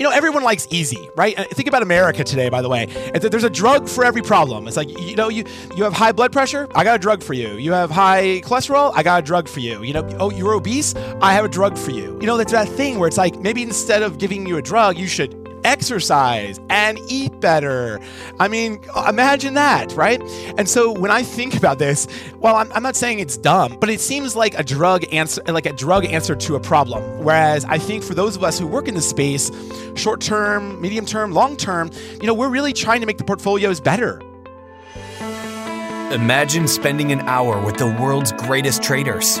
you know, everyone likes easy, right? Uh, think about America today, by the way. There's a drug for every problem. It's like, you know, you, you have high blood pressure, I got a drug for you. You have high cholesterol, I got a drug for you. You know, oh, you're obese, I have a drug for you. You know, that's that thing where it's like maybe instead of giving you a drug, you should exercise and eat better. I mean, imagine that, right? And so when I think about this, well, I'm, I'm, not saying it's dumb, but it seems like a drug answer, like a drug answer to a problem. Whereas I think for those of us who work in the space, short term, medium term, long term, you know, we're really trying to make the portfolios better. Imagine spending an hour with the world's greatest traders.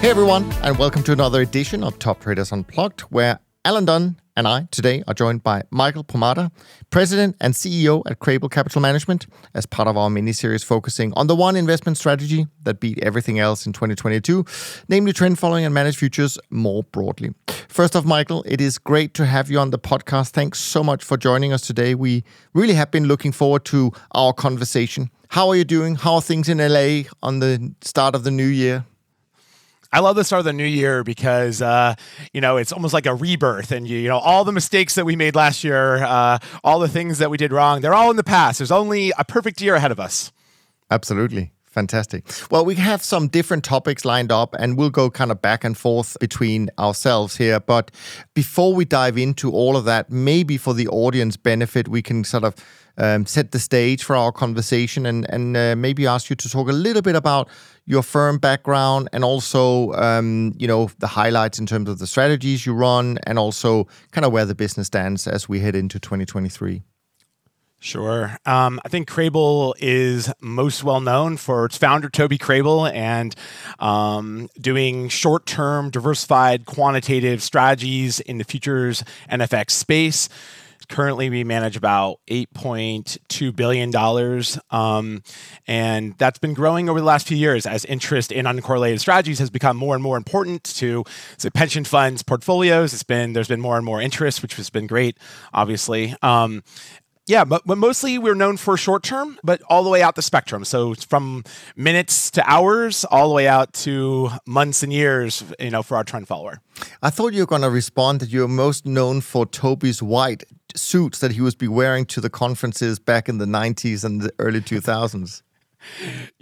Hey everyone, and welcome to another edition of Top Traders Unplugged, where Alan Dunne and I today are joined by Michael Pomada, President and CEO at Crabel Capital Management, as part of our mini series focusing on the one investment strategy that beat everything else in 2022, namely trend following and managed futures more broadly. First off, Michael, it is great to have you on the podcast. Thanks so much for joining us today. We really have been looking forward to our conversation. How are you doing? How are things in LA on the start of the new year? I love the start of the new year because uh, you know it's almost like a rebirth, and you, you know all the mistakes that we made last year, uh, all the things that we did wrong, they're all in the past. There's only a perfect year ahead of us. Absolutely. Fantastic. Well, we have some different topics lined up and we'll go kind of back and forth between ourselves here. But before we dive into all of that, maybe for the audience benefit, we can sort of um, set the stage for our conversation and, and uh, maybe ask you to talk a little bit about your firm background and also, um, you know, the highlights in terms of the strategies you run and also kind of where the business stands as we head into 2023. Sure. Um, I think Crabel is most well known for its founder, Toby Crabel, and um, doing short term, diversified, quantitative strategies in the futures and FX space. Currently, we manage about $8.2 billion. Um, and that's been growing over the last few years as interest in uncorrelated strategies has become more and more important to say pension funds portfolios. It's been, there's been more and more interest, which has been great, obviously. Um, yeah, but, but mostly we're known for short term, but all the way out the spectrum. So from minutes to hours, all the way out to months and years, you know, for our trend follower. I thought you were going to respond that you're most known for Toby's white suits that he was be wearing to the conferences back in the 90s and the early 2000s.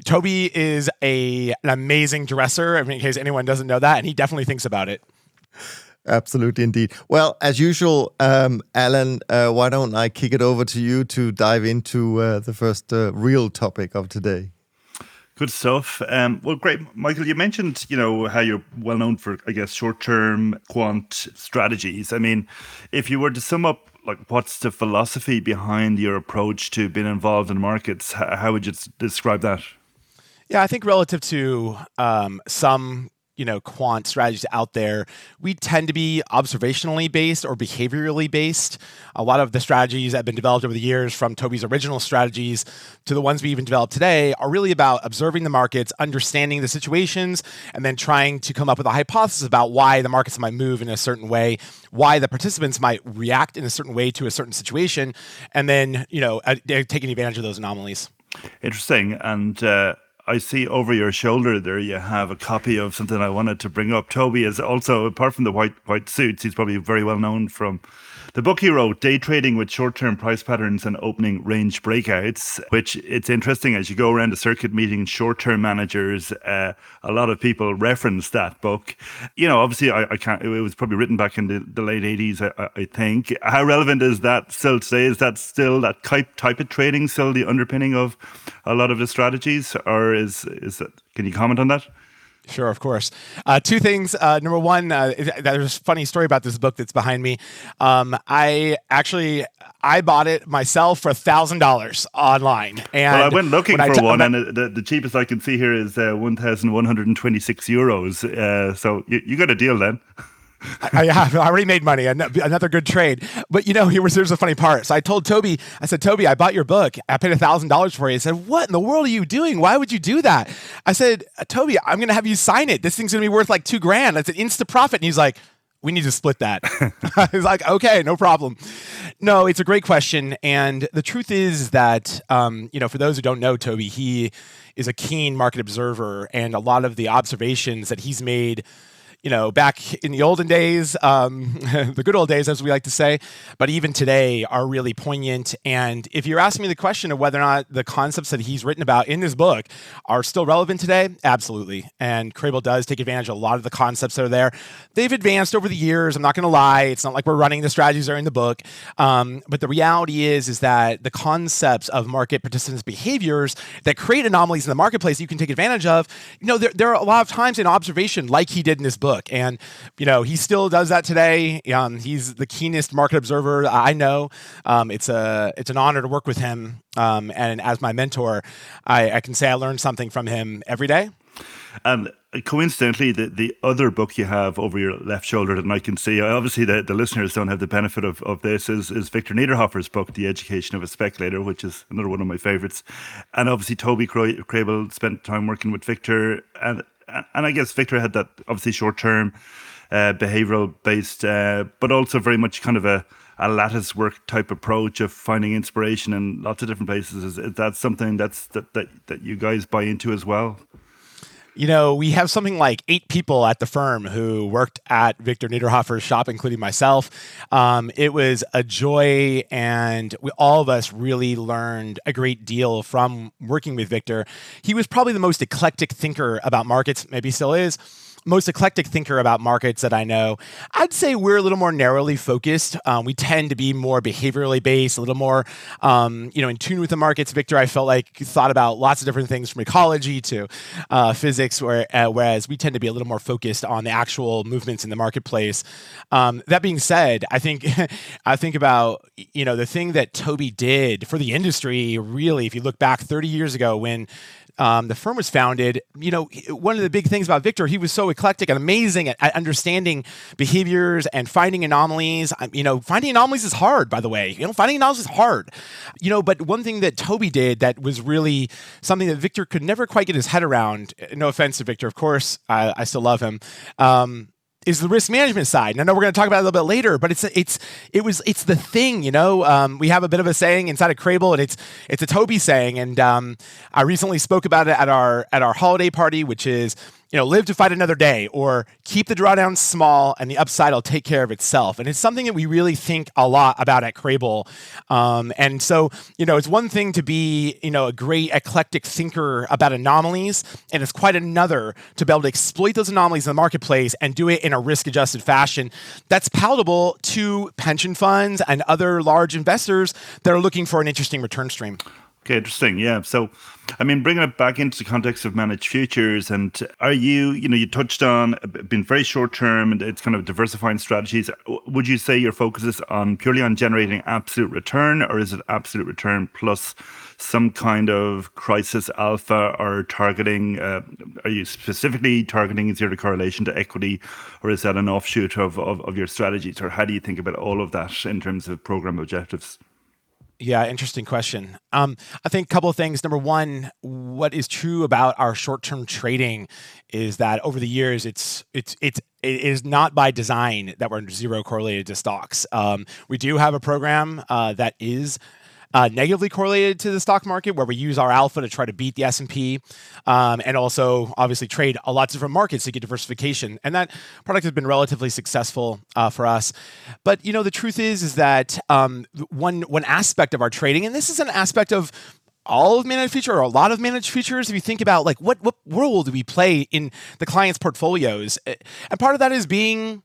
Toby is a, an amazing dresser, I mean, in case anyone doesn't know that, and he definitely thinks about it. Absolutely, indeed. Well, as usual, um, Alan, uh, why don't I kick it over to you to dive into uh, the first uh, real topic of today? Good stuff. Um, well, great, Michael. You mentioned, you know, how you're well known for, I guess, short-term quant strategies. I mean, if you were to sum up like what's the philosophy behind your approach to being involved in markets? How would you describe that? Yeah, I think relative to um, some you know quant strategies out there we tend to be observationally based or behaviorally based. A lot of the strategies that have been developed over the years from toby's original strategies to the ones we even developed today are really about observing the markets understanding the situations and then trying to come up with a hypothesis about why the markets might move in a certain way why the participants might react in a certain way to a certain situation and then you know uh, taking advantage of those anomalies. Interesting. And uh I see over your shoulder there you have a copy of something I wanted to bring up. Toby is also, apart from the white white suits, he's probably very well known from the book he wrote, Day Trading with Short-Term Price Patterns and Opening Range Breakouts, which it's interesting as you go around the circuit meeting short-term managers, uh, a lot of people reference that book. You know, obviously I, I, can't, it was probably written back in the, the late 80s, I, I, think. How relevant is that still today? Is that still, that type, type of trading still the underpinning of a lot of the strategies or is, is that, can you comment on that? Sure, of course. Uh, two things. Uh, number one, uh, there's a funny story about this book that's behind me. Um, I actually I bought it myself for thousand dollars online. And well, I went looking for t- one, and the, the cheapest I can see here is uh, one thousand one hundred and twenty six euros. Uh, so you, you got a deal then. I, have I already made money. Another good trade. But you know, here was here's the funny part. So I told Toby, I said, Toby, I bought your book. I paid a thousand dollars for it. He said, What in the world are you doing? Why would you do that? I said, Toby, I'm gonna have you sign it. This thing's gonna be worth like two grand. That's an instant profit. And he's like, we need to split that. I was like, okay, no problem. No, it's a great question. And the truth is that, um, you know, for those who don't know Toby, he is a keen market observer, and a lot of the observations that he's made you know, back in the olden days, um, the good old days, as we like to say, but even today are really poignant. And if you're asking me the question of whether or not the concepts that he's written about in this book are still relevant today, absolutely. And Crabel does take advantage of a lot of the concepts that are there. They've advanced over the years. I'm not going to lie. It's not like we're running the strategies that are in the book. Um, but the reality is, is that the concepts of market participants' behaviors that create anomalies in the marketplace you can take advantage of, you know, there, there are a lot of times in observation, like he did in this book book. And, you know, he still does that today. Um, he's the keenest market observer I know. Um, it's a it's an honor to work with him. Um, and as my mentor, I, I can say I learned something from him every day. And coincidentally, the, the other book you have over your left shoulder that I can see, obviously the, the listeners don't have the benefit of, of this, is, is Victor Niederhoffer's book, The Education of a Speculator, which is another one of my favorites. And obviously, Toby Crabel spent time working with Victor. And and I guess Victor had that obviously short term, uh, behavioral based, uh, but also very much kind of a, a lattice work type approach of finding inspiration in lots of different places. Is, is that something that's that, that that you guys buy into as well? You know, we have something like eight people at the firm who worked at Victor Niederhoffer's shop, including myself. Um, it was a joy, and we, all of us really learned a great deal from working with Victor. He was probably the most eclectic thinker about markets, maybe still is most eclectic thinker about markets that I know. I'd say we're a little more narrowly focused. Um, we tend to be more behaviorally based, a little more, um, you know, in tune with the markets. Victor, I felt like thought about lots of different things from ecology to uh, physics, where, uh, whereas we tend to be a little more focused on the actual movements in the marketplace. Um, that being said, I think I think about you know the thing that Toby did for the industry. Really, if you look back 30 years ago when um, the firm was founded, you know, one of the big things about Victor, he was so eclectic and amazing at, at understanding behaviors and finding anomalies. You know, finding anomalies is hard, by the way. You know, finding anomalies is hard. You know, but one thing that Toby did that was really something that Victor could never quite get his head around. No offense to Victor, of course, I, I still love him. Um, is the risk management side. And I know we're going to talk about it a little bit later, but it's it's it was it's the thing, you know. Um, we have a bit of a saying inside of Crabel, and it's it's a Toby saying, and um, I recently spoke about it at our at our holiday party, which is you know, live to fight another day or keep the drawdown small and the upside will take care of itself. And it's something that we really think a lot about at Crabel. Um, and so, you know, it's one thing to be, you know, a great eclectic thinker about anomalies, and it's quite another to be able to exploit those anomalies in the marketplace and do it in a risk adjusted fashion that's palatable to pension funds and other large investors that are looking for an interesting return stream. Okay, interesting. Yeah. So, I mean, bringing it back into the context of managed futures, and are you, you know, you touched on being very short term and it's kind of diversifying strategies. Would you say your focus is on purely on generating absolute return, or is it absolute return plus some kind of crisis alpha or targeting? Uh, are you specifically targeting zero correlation to equity, or is that an offshoot of, of, of your strategies, or how do you think about all of that in terms of program objectives? Yeah, interesting question. Um, I think a couple of things. Number one, what is true about our short-term trading is that over the years, it's it's it's it is not by design that we're zero correlated to stocks. Um, we do have a program uh, that is uh, negatively correlated to the stock market, where we use our alpha to try to beat the S and P, um, and also obviously trade a lot of different markets to get diversification. And that product has been relatively successful uh, for us. But you know, the truth is, is that um, one one aspect of our trading, and this is an aspect of all of managed futures or a lot of managed futures if you think about like what what role do we play in the client's portfolios and part of that is being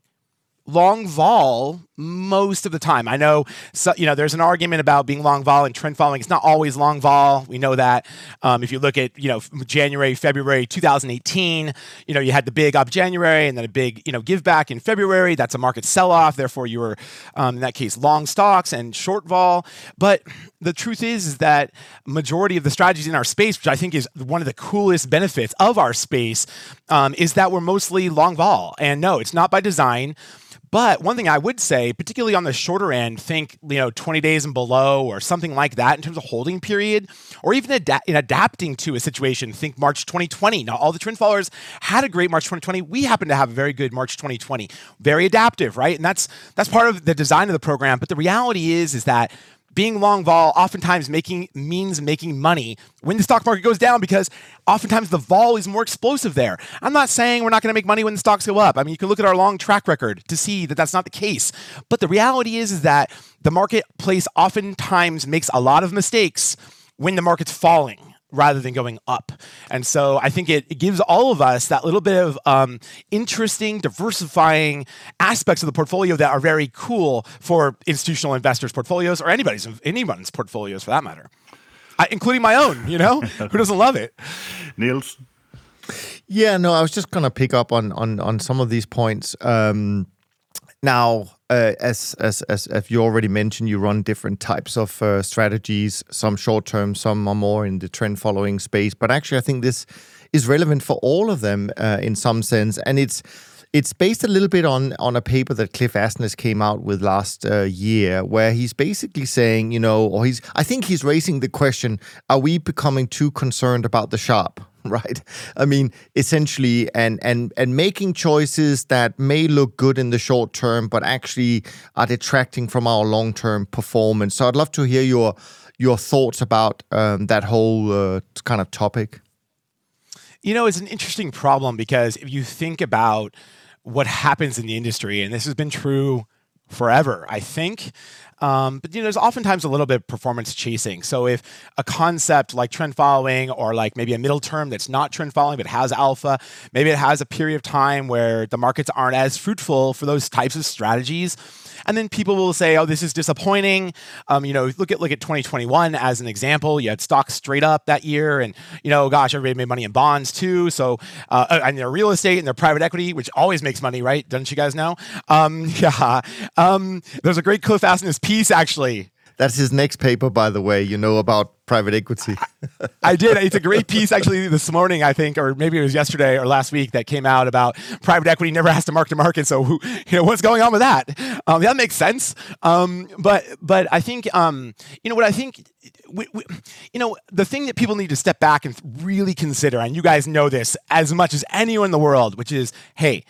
long vol most of the time. I know, so, you know, there's an argument about being long vol and trend following. It's not always long vol. We know that. Um, if you look at, you know, January, February 2018, you know, you had the big up January and then a big, you know, give back in February. That's a market sell off. Therefore, you were, um, in that case, long stocks and short vol. But the truth is, is that majority of the strategies in our space, which I think is one of the coolest benefits of our space, um, is that we're mostly long vol. And no, it's not by design. But one thing I would say, particularly on the shorter end, think you know 20 days and below or something like that in terms of holding period, or even ad- in adapting to a situation. Think March 2020. Now all the trend followers had a great March 2020. We happen to have a very good March 2020. Very adaptive, right? And that's that's part of the design of the program. But the reality is is that being long vol oftentimes making means making money when the stock market goes down because oftentimes the vol is more explosive there. I'm not saying we're not going to make money when the stocks go up. I mean, you can look at our long track record to see that that's not the case. But the reality is, is that the marketplace oftentimes makes a lot of mistakes when the market's falling rather than going up. And so I think it, it gives all of us that little bit of um, interesting, diversifying aspects of the portfolio that are very cool for institutional investors' portfolios or anybody's anyone's portfolios for that matter, I, including my own. You know, who doesn't love it? Niels. Yeah, no, I was just gonna pick up on on on some of these points. Um, now, uh, as, as as you already mentioned, you run different types of uh, strategies. Some short term, some are more in the trend following space. But actually, I think this is relevant for all of them uh, in some sense, and it's it's based a little bit on on a paper that Cliff Asness came out with last uh, year, where he's basically saying, you know, or he's I think he's raising the question: Are we becoming too concerned about the Sharpe? right? I mean, essentially, and and and making choices that may look good in the short term, but actually are detracting from our long term performance. So I'd love to hear your your thoughts about um, that whole uh, kind of topic. You know, it's an interesting problem because if you think about what happens in the industry, and this has been true forever, I think um, but you know, there's oftentimes a little bit of performance chasing. So if a concept like trend following, or like maybe a middle term that's not trend following but has alpha, maybe it has a period of time where the markets aren't as fruitful for those types of strategies and then people will say, "Oh, this is disappointing." Um, you know, look at look at 2021 as an example. You had stocks straight up that year, and you know, gosh, everybody made money in bonds too. So, uh, uh and their real estate and their private equity, which always makes money, right? Don't you guys know? Um, yeah. Um, there's a great Cliff Asness piece actually that's his next paper, by the way. You know about private equity. I did. It's a great piece actually this morning, I think, or maybe it was yesterday or last week that came out about private equity never has to mark to market. So, who, you know, what's going on with that? Um, that makes sense. Um, but, but I think, um, you know, what I think, we, we, you know, the thing that people need to step back and really consider, and you guys know this as much as anyone in the world, which is, hey,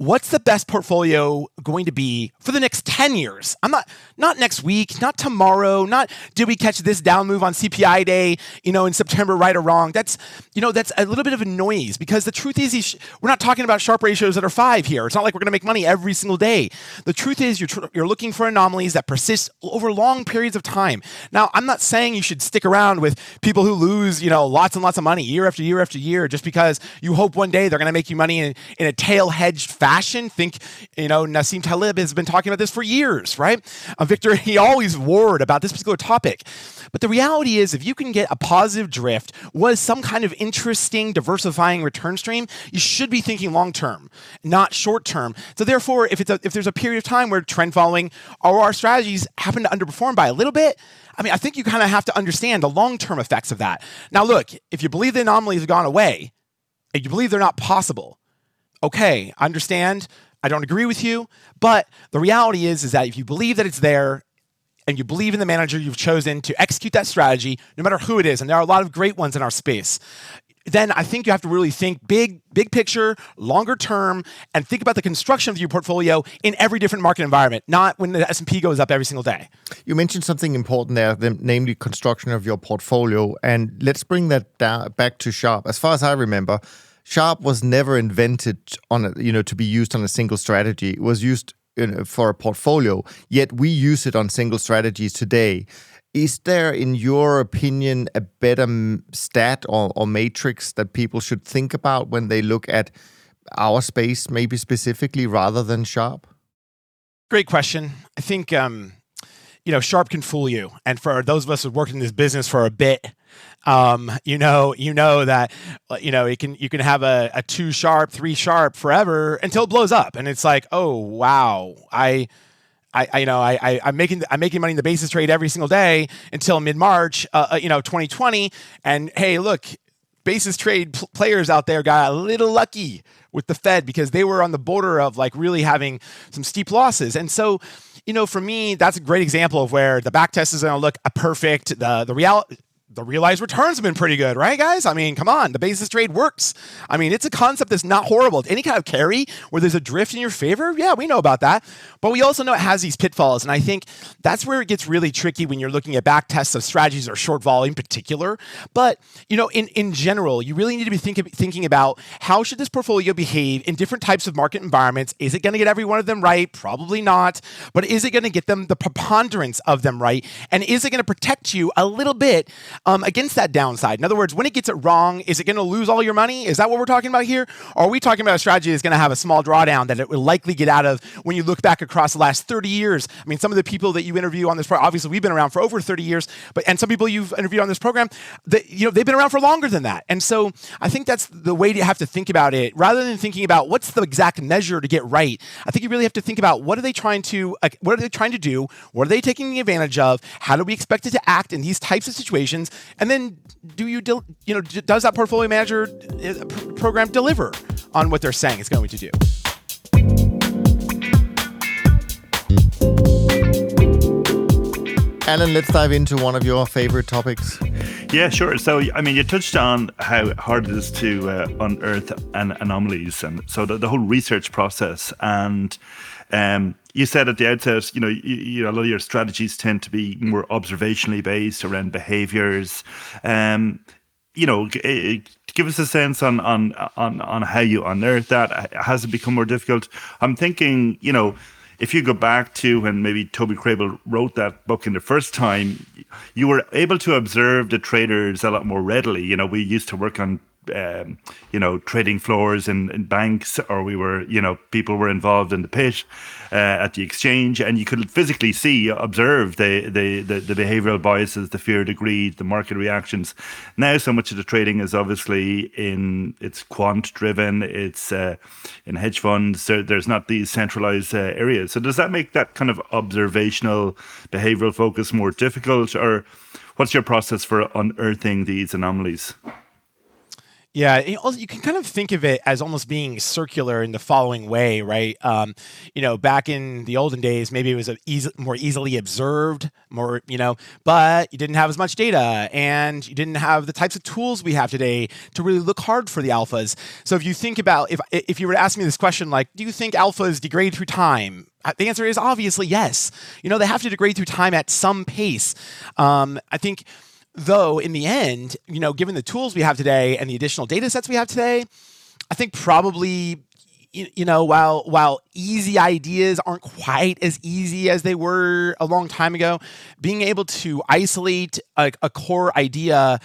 what's the best portfolio going to be for the next 10 years? I'm not not next week, not tomorrow, not did we catch this down move on CPI day, you know, in September right or wrong. That's you know, that's a little bit of a noise because the truth is we're not talking about Sharpe ratios that are 5 here. It's not like we're going to make money every single day. The truth is you're tr- you're looking for anomalies that persist over long periods of time. Now, I'm not saying you should stick around with people who lose, you know, lots and lots of money year after year after year just because you hope one day they're going to make you money in, in a tail hedged fashion fashion. Think, you know, Nassim Taleb has been talking about this for years, right? Uh, Victor, he always warred about this particular topic. But the reality is, if you can get a positive drift, was some kind of interesting, diversifying return stream, you should be thinking long term, not short term. So therefore, if it's a, if there's a period of time where trend following or our strategies happen to underperform by a little bit, I mean, I think you kind of have to understand the long term effects of that. Now, look, if you believe the anomalies have gone away, and you believe they're not possible, okay, I understand. I don't agree with you, but the reality is is that if you believe that it's there and you believe in the manager you've chosen to execute that strategy, no matter who it is, and there are a lot of great ones in our space, then I think you have to really think big, big picture, longer term, and think about the construction of your portfolio in every different market environment, not when the S&P goes up every single day. You mentioned something important there, namely construction of your portfolio, and let's bring that down, back to Sharpe. As far as I remember, Sharpe was never invented on a, you know to be used on a single strategy. It was used know, for a portfolio. Yet we use it on single strategies today. Is there, in your opinion, a better stat or, or matrix that people should think about when they look at our space, maybe specifically, rather than Sharpe? Great question. I think um, you know Sharpe can fool you, and for those of us who've worked in this business for a bit, um, you know, you know that you know it can you can have a, a two Sharpe, three Sharpe forever until it blows up, and it's like, oh wow, I. I, I, you know I, I am making I'm making money in the basis trade every single day until mid March uh, uh, you know 2020 and hey look basis trade pl- players out there got a little lucky with the Fed because they were on the border of like really having some steep losses. And so you know for me that's a great example of where the back test is going to look a perfect the the real the realized returns have been pretty good, right, guys? I mean, come on, the basis trade works. I mean, it's a concept that's not horrible. Any kind of carry where there's a drift in your favor, yeah, we know about that. But we also know it has these pitfalls. And I think that's where it gets really tricky when you're looking at back tests of strategies or short vol in particular. But, you know, in, in general, you really need to be think, thinking about how should this portfolio behave in different types of market environments? Is it going to get every one of them right? Probably not. But is it going to get them the preponderance of them right? And is it going to protect you a little bit? Um, against that downside. In other words, when it gets it wrong, is it going to lose all your money? Is that what we're talking about here? Or are we talking about a strategy that's going to have a small drawdown that it will likely get out of when you look back across the last 30 years? I mean, some of the people that you interview on this program, obviously we've been around for over 30 years, but and some people you've interviewed on this program, that you know they've been around for longer than that. And so I think that's the way you have to think about it, rather than thinking about what's the exact measure to get right. I think you really have to think about what are they trying to, uh, what are they trying to do, what are they taking advantage of, how do we expect it to act in these types of situations, and then do you del- you know does that portfolio manager uh, program deliver on what they're saying it's going to do? Alan, let's dive into one of your favorite topics. Yeah, sure. So, I mean, you touched on how hard it is to uh, unearth an anomalies, and so the, the whole research process. And um, you said at the outset, you know, you, you, know, a lot of your strategies tend to be more observationally based around behaviors. Um, you know, g- give us a sense on on on on how you unearth that. Has it become more difficult? I'm thinking, you know, if you go back to when maybe Toby Crabel wrote that book in the first time, you were able to observe the traders a lot more readily. You know, we used to work on um, you know, trading floors in, in, banks, or we were, you know, people were involved in the pit uh, at the exchange, and you could physically see, observe the, the, the, the, behavioral biases, the fear of greed, the market reactions. Now, so much of the trading is obviously in it's quant driven, it's uh, in hedge funds. So there's not these centralized uh, areas. So, does that make that kind of observational behavioral focus more difficult, or what's your process for unearthing these anomalies? Yeah, you can kind of think of it as almost being circular in the following way, right? Um, you know, back in the olden days, maybe it was more easily observed, more, you know, but you didn't have as much data and you didn't have the types of tools we have today to really look hard for the alphas. So if you think about, if if you were to ask me this question, like, do you think alphas degrade through time? Uh, the answer is obviously yes. You know, they have to degrade through time at some pace. Um, I think Though in the end, you know, given the tools we have today and the additional data sets we have today, I think probably you, know while while easy ideas aren't quite as easy as they were a long time ago being able to isolate a, a core idea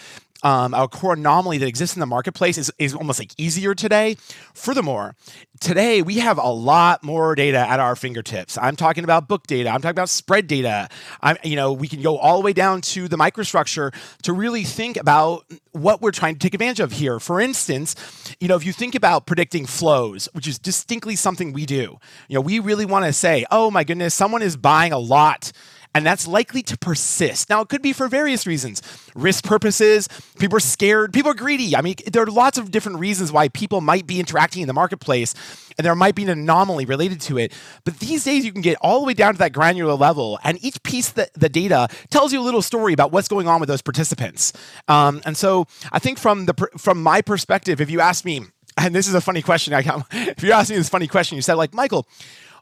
um, a core anomaly that exists in the marketplace is, is almost like easier today. Furthermore, today we have a lot more data at our fingertips. I'm talking about book data. I'm talking about spread data. I'm, you know, we can go all the way down to the microstructure to really think about what we're trying to take advantage of here. For instance, you know, if you think about predicting flows, which is distinctly something we do, you know, we really want to say, oh my goodness, someone is buying a lot and that's likely to persist. Now, it could be for various reasons risk purposes, people are scared, people are greedy. I mean, there are lots of different reasons why people might be interacting in the marketplace, and there might be an anomaly related to it. But these days, you can get all the way down to that granular level, and each piece of the, the data tells you a little story about what's going on with those participants. Um, and so, I think from the from my perspective, if you ask me, and this is a funny question, I if you ask me this funny question, you said like, Michael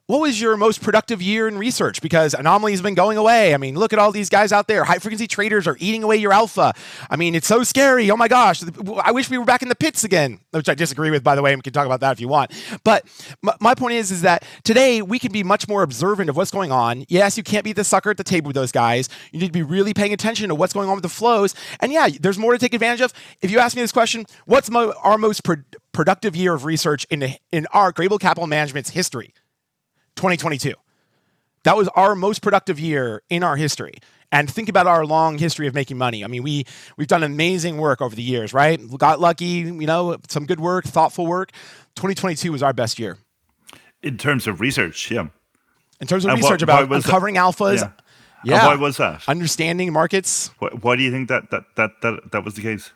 what was your most productive year in research? Because anomalies have been going away. I mean, look at all these guys out there. High frequency traders are eating away your alpha. I mean, it's so scary. Oh my gosh. I wish we were back in the pits again, which I disagree with, by the way. We can talk about that if you want. But my point is, is that today we can be much more observant of what's going on. Yes, you can't be the sucker at the table with those guys. You need to be really paying attention to what's going on with the flows. And yeah, there's more to take advantage of. If you ask me this question, what's mo- our most pro- productive year of research in, in our Crabel Capital Management's history? 2022. That was our most productive year in our history. And think about our long history of making money. I mean, we we've done amazing work over the years, right? Got lucky, you know, some good work, thoughtful work. 2022 was our best year. In terms of research, yeah. In terms of and research about uncovering that? alphas. Yeah. yeah. Why was that? Understanding markets. Why, why do you think that, that that that that was the case?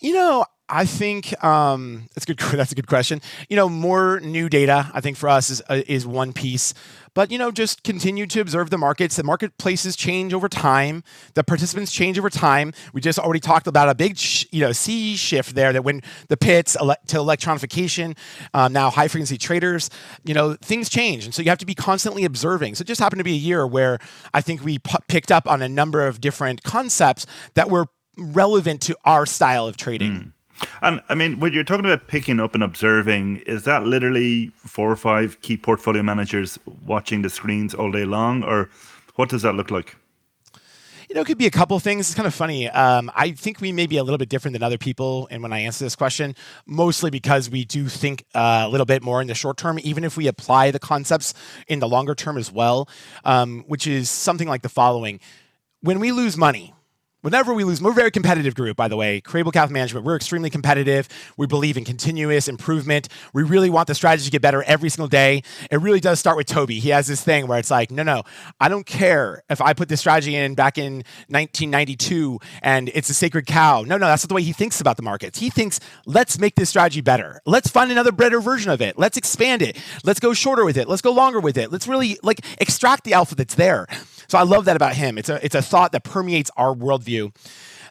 You know, I think um, that's good. That's a good question. You know, more new data. I think for us is uh, is one piece, but you know, just continue to observe the markets. The marketplaces change over time. The participants change over time. We just already talked about a big, sh- you know, sea shift there. That when the pits ele- to electronification, um, now high frequency traders, you know, things change, and so you have to be constantly observing. So it just happened to be a year where I think we p- picked up on a number of different concepts that were relevant to our style of trading. Mm. And I mean, when you're talking about picking up and observing, is that literally four or five key portfolio managers watching the screens all day long, or what does that look like? You know, it could be a couple things. It's kind of funny. Um, I think we may be a little bit different than other people. And when I answer this question, mostly because we do think uh, a little bit more in the short term, even if we apply the concepts in the longer term as well, um, which is something like the following: When we lose money, Whenever we lose, we're a very competitive group, by the way. Crabel Capital Management, we're extremely competitive. We believe in continuous improvement. We really want the strategy to get better every single day. It really does start with Toby. He has this thing where it's like, no, no, I don't care if I put this strategy in back in 1992 and it's a sacred cow. No, no, that's not the way he thinks about the markets. He thinks, let's make this strategy better. Let's find another better version of it. Let's expand it. Let's go shorter with it. Let's go longer with it. Let's really like extract the alpha that's there. So I love that about him. It's a it's a thought that permeates our worldview.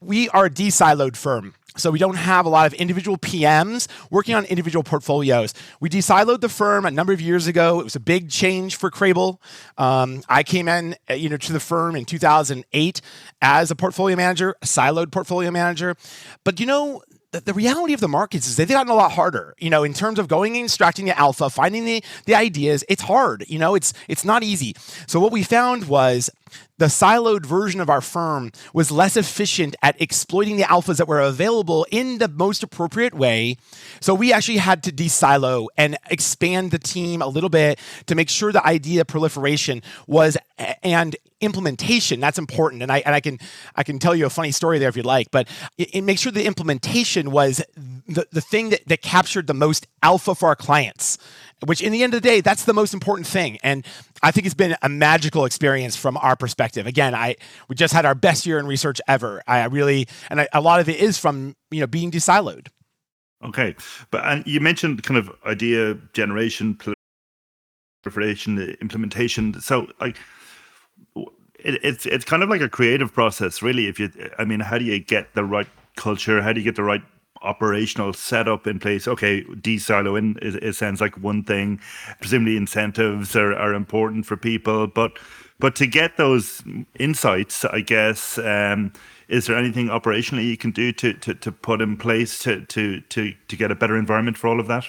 We are a de-siloed firm. So we don't have a lot of individual PMs working on individual portfolios. We de-siloed the firm a number of years ago. It was a big change for Crabel. Um, I came in, uh, you know, to the firm in 2008 as a portfolio manager, a siloed portfolio manager. But you know, the, reality of the markets is they've gotten a lot harder. You know, in terms of going and extracting the alpha, finding the the ideas, it's hard. You know, it's it's not easy. So what we found was the siloed version of our firm was less efficient at exploiting the alphas that were available in the most appropriate way. So we actually had to de-silo and expand the team a little bit to make sure the idea proliferation was and implementation that's important and I and I can I can tell you a funny story there if you'd like but it, it makes sure the implementation was the, the thing that, that captured the most alpha for our clients which in the end of the day, that's the most important thing. And I think it's been a magical experience from our perspective. Again, I we just had our best year in research ever. I really, and I, a lot of it is from you know being desiloed. Okay, but and you mentioned kind of idea generation, proliferation, implementation. So like. It, it's it's kind of like a creative process, really. If you, I mean, how do you get the right culture? How do you get the right operational setup in place. Okay, de-siloing it, it sounds like one thing. Presumably, incentives are, are important for people, but but to get those insights, I guess. Um, is there anything operationally you can do to, to, to put in place to, to, to, to get a better environment for all of that?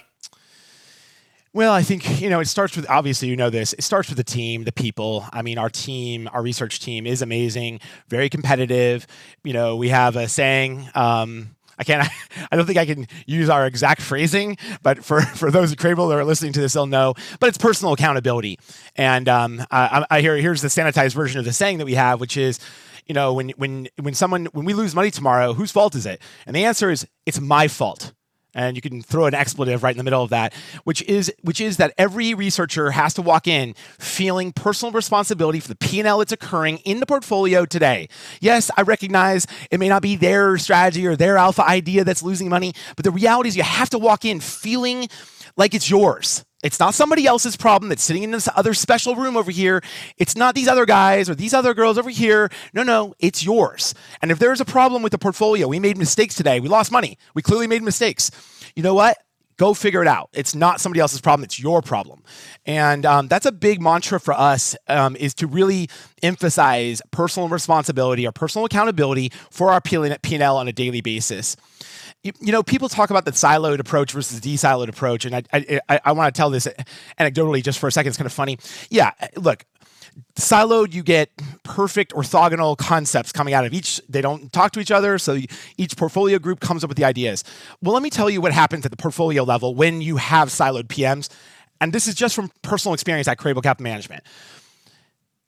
Well, I think, you know, it starts with obviously, you know, this, it starts with the team, the people. I mean, our team, our research team is amazing, very competitive. You know, we have a saying, um, I can't. I don't think I can use our exact phrasing, but for for those at Crabel that are listening to this, they'll know. But it's personal accountability, and um, I, I hear here's the sanitized version of the saying that we have, which is, you know, when when when someone when we lose money tomorrow, whose fault is it? And the answer is it's my fault and you can throw an expletive right in the middle of that which is which is that every researcher has to walk in feeling personal responsibility for the p&l that's occurring in the portfolio today. Yes i recognize it may not be their strategy or their alpha idea that's losing money but the reality is you have to walk in feeling like it's yours it's not somebody else's problem that's sitting in this other special room over here. It's not these other guys or these other girls over here. No, no, it's yours. And if there's a problem with the portfolio, we made mistakes today. We lost money. We clearly made mistakes. You know what? Go figure it out. It's not somebody else's problem. It's your problem. And um, that's a big mantra for us um, is to really emphasize personal responsibility or personal accountability for our P&L on a daily basis you, know, people talk about the siloed approach versus the de-siloed approach, and I I, I want to tell this anecdotally just for a second. It's kind of funny. Yeah, look, siloed you get perfect orthogonal concepts coming out of each they don't talk to each other so each portfolio group comes up with the ideas well let me tell you what happens at the portfolio level when you have siloed pms and this is just from personal experience at crabel capital management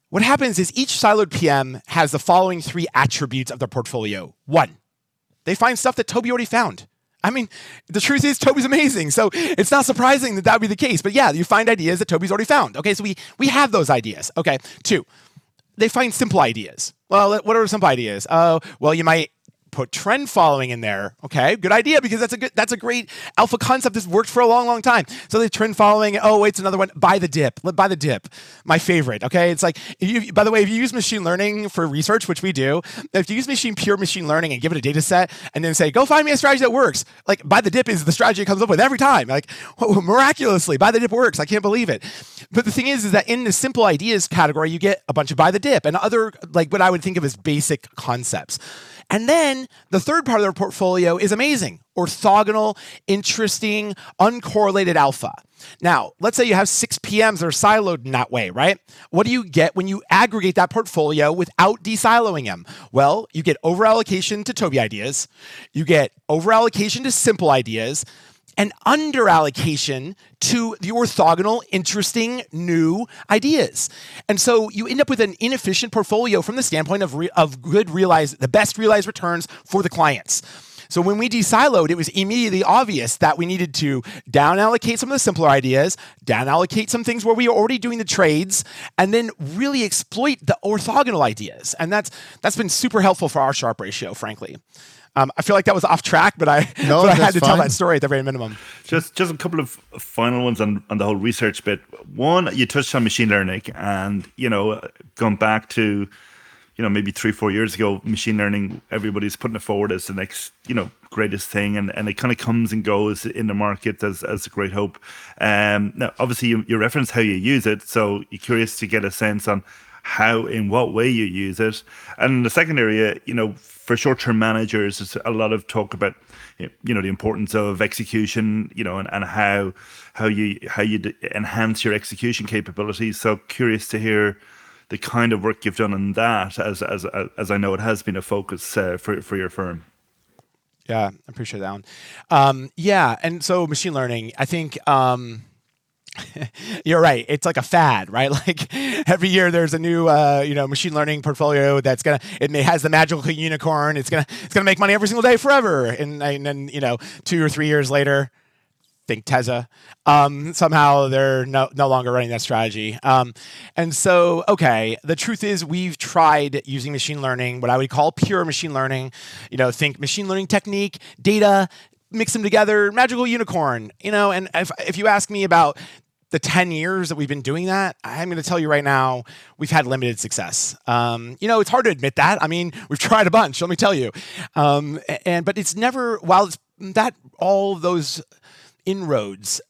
what happens is each siloed PM has the following three attributes of their portfolio. One, they find stuff that Toby already found. I mean, the truth is Toby's amazing, so it's not surprising that that would be the case. But yeah, you find ideas that Toby's already found. Okay, so we we have those ideas. Okay, two, they find simple ideas. Well, what are simple ideas? Oh, well, you might put trend following in there. Okay, good idea because that's a good that's a great alpha concept that's worked for a long, long time. So the trend following. Oh, wait, it's another one. Buy the dip. Buy the dip. My favorite. Okay, it's like you, by the way, if you use machine learning for research, which we do, if you use machine pure machine learning and give it a data set and then say, go find me a strategy that works. Like buy the dip is the strategy it comes up with every time. Like miraculously, buy the dip works. I can't believe it. But the thing is, is that in the simple ideas category, you get a bunch of buy the dip and other like what I would think of as basic concepts. And then the third part of their portfolio is amazing orthogonal, interesting, uncorrelated alpha. Now, let's say you have six PMs that are siloed in that way, right? What do you get when you aggregate that portfolio without desiloing them? Well, you get overallocation to Toby ideas, you get overallocation to simple ideas, and underallocation to the orthogonal, interesting new ideas. And so you end up with an inefficient portfolio from the standpoint of, re- of good realized, the best realized returns for the clients. So when we desiloed, it was immediately obvious that we needed to down allocate some of the simpler ideas, down allocate some things where we are already doing the trades, and then really exploit the orthogonal ideas. And that's that's been super helpful for our Sharpe ratio, frankly. Um, I feel like that was off track, but I, no, but I had to fine. tell that story at the very minimum. Just just a couple of final ones on, on the whole research bit. One, you touched on machine learning, and you know, going back to you know maybe three four years ago, machine learning, everybody's putting it forward as the next you know greatest thing, and, and it kind of comes and goes in the market as as a great hope. Um, now, obviously, you, you reference how you use it, so you're curious to get a sense on how in what way you use it and the second area you know for short-term managers there's a lot of talk about you know the importance of execution you know and, and how how you how you enhance your execution capabilities. So curious to hear the kind of work you've done on that as as as I know it has been a focus uh, for for your firm. Yeah I appreciate that one. Um, yeah and so machine learning I think um, You're right. It's like a fad, right? Like every year there's a new, uh, you know, machine learning portfolio that's gonna it has the magical unicorn. It's gonna it's gonna make money every single day forever. And, and then you know, two or three years later, think Tesla. Um, somehow they're no, no longer running that strategy. Um, and so, okay, the truth is we've tried using machine learning, what I would call pure machine learning. You know, think machine learning technique, data, mix them together, magical unicorn. You know, and if if you ask me about the 10 years that we've been doing that, I'm going to tell you right now, we've had limited success. Um, you know, it's hard to admit that. I mean, we've tried a bunch, let me tell you. Um, and, but it's never, while it's that, all those inroads,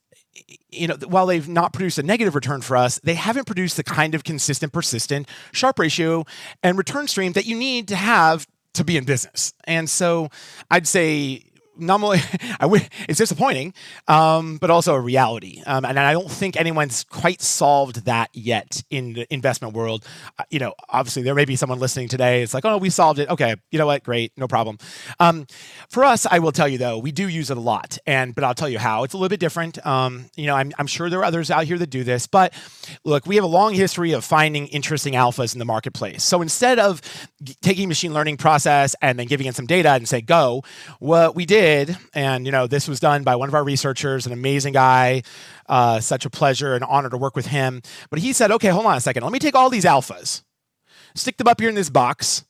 you know, while they've not produced a negative return for us, they haven't produced the kind of consistent, persistent Sharpe ratio and return stream that you need to have to be in business. And so I'd say normally it's disappointing, um, but also a reality. Um, and I don't think anyone's quite solved that yet in the investment world. Uh, you know, obviously there may be someone listening today. It's like, oh, we solved it. Okay, you know what? Great, no problem. Um, for us, I will tell you though, we do use it a lot, and but I'll tell you how. It's a little bit different. Um, you know, I'm, I'm sure there are others out here that do this, but look, we have a long history of finding interesting alphas in the marketplace. So instead of taking machine learning process and then giving it some data and say go, what we did did, and you know, this was done by one of our researchers, an amazing guy. Uh, such a pleasure and honor to work with him. But he said, okay, hold on a second. Let me take all these alphas, stick them up here in this box,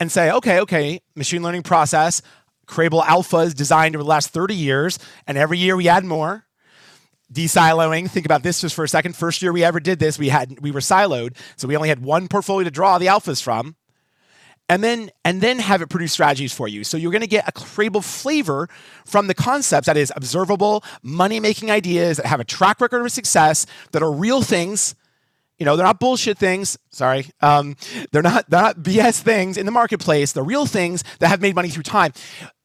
and say, okay, okay, machine learning process, Crabel alphas designed over the last 30 years, and every year we add more. Desiloing, think about this just for a second. First year we ever did this, we had we were siloed, so we only had one portfolio to draw the alphas from and then and then have it produce strategies for you. So you're going to get a Crabel flavor from the concepts that is observable, money making ideas that have a track record of success that are real things. You know, they're not bullshit things. Sorry, um, they're not they're not BS things in the marketplace. They're real things that have made money through time.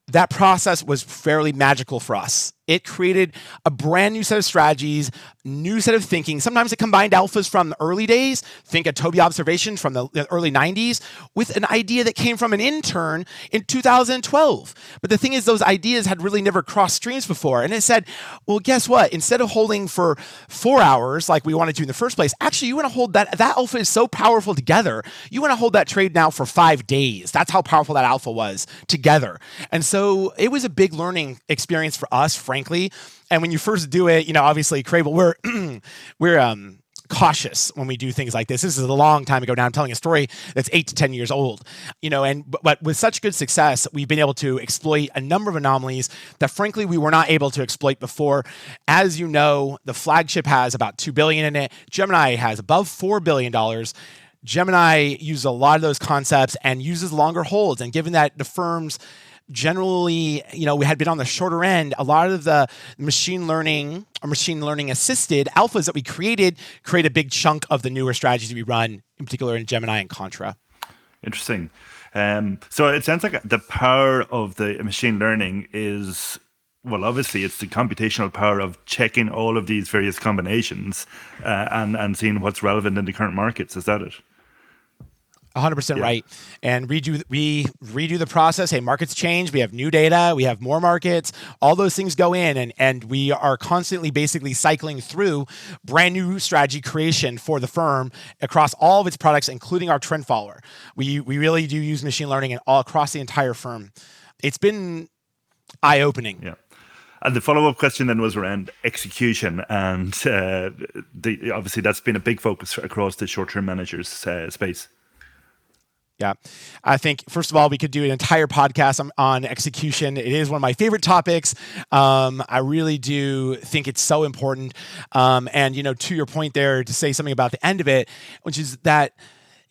That process was fairly magical for us It created a brand new set of strategies, new set of thinking. Sometimes it combined alphas from the early days, think a Toby observation from the early 90s, with an idea that came from an intern in 2012. But the thing is, those ideas had really never crossed streams before. And it said, well, guess what? Instead of holding for four hours like we wanted to in the first place, actually, you want to hold that. That alpha is so powerful together. You want to hold that trade now for five days. That's how powerful that alpha was together. And so it was a big learning experience for us, frankly. And when you first do it, you know, obviously, Crabel, we're we're um cautious when we do things like this. This is a long time ago now. I'm telling a story that's eight to 10 years old, you know, and but with such good success, we've been able to exploit a number of anomalies that frankly we were not able to exploit before. As you know, the flagship has about 2 billion in it. Gemini has above 4 billion dollars. Gemini uses a lot of those concepts and uses longer holds. And given that the firms generally, you know, we had been on the shorter end. A lot of the machine learning or machine learning assisted alphas that we created create a big chunk of the newer strategies we run, in particular in Gemini and Contra. Interesting. Um, so it sounds like the power of the machine learning is well, obviously, it's the computational power of checking all of these various combinations uh, and and seeing what's relevant in the current markets. Is that it? 100% yeah. right. And redo we redo the process. Hey markets change. We have new data. We have more markets. All those things go in and and we are constantly basically cycling through brand new strategy creation for the firm across all of its products including our trend follower. We we really do use machine learning and all across the entire firm. It's been eye opening yeah. And the follow up question then was around execution, and uh, the, obviously that's been a big focus across the short term managers uh, space. Yeah. I think, first of all, we could do an entire podcast on, on execution. It is one of my favorite topics. Um, I really do think it's so important. Um, and, you know, to your point there, to say something about the end of it, which is that,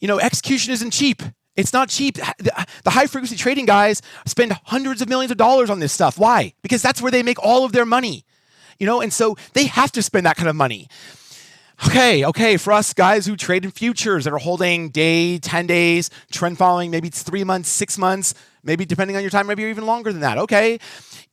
you know, execution isn't cheap. It's not cheap. The, high frequency trading guys spend hundreds of millions of dollars on this stuff. Why? Because that's where they make all of their money. You know, and so they have to spend that kind of money. Okay, okay, for us guys who trade in futures that are holding day, 10 days, trend following, maybe it's three months, six months, maybe depending on your time, maybe even longer than that. Okay.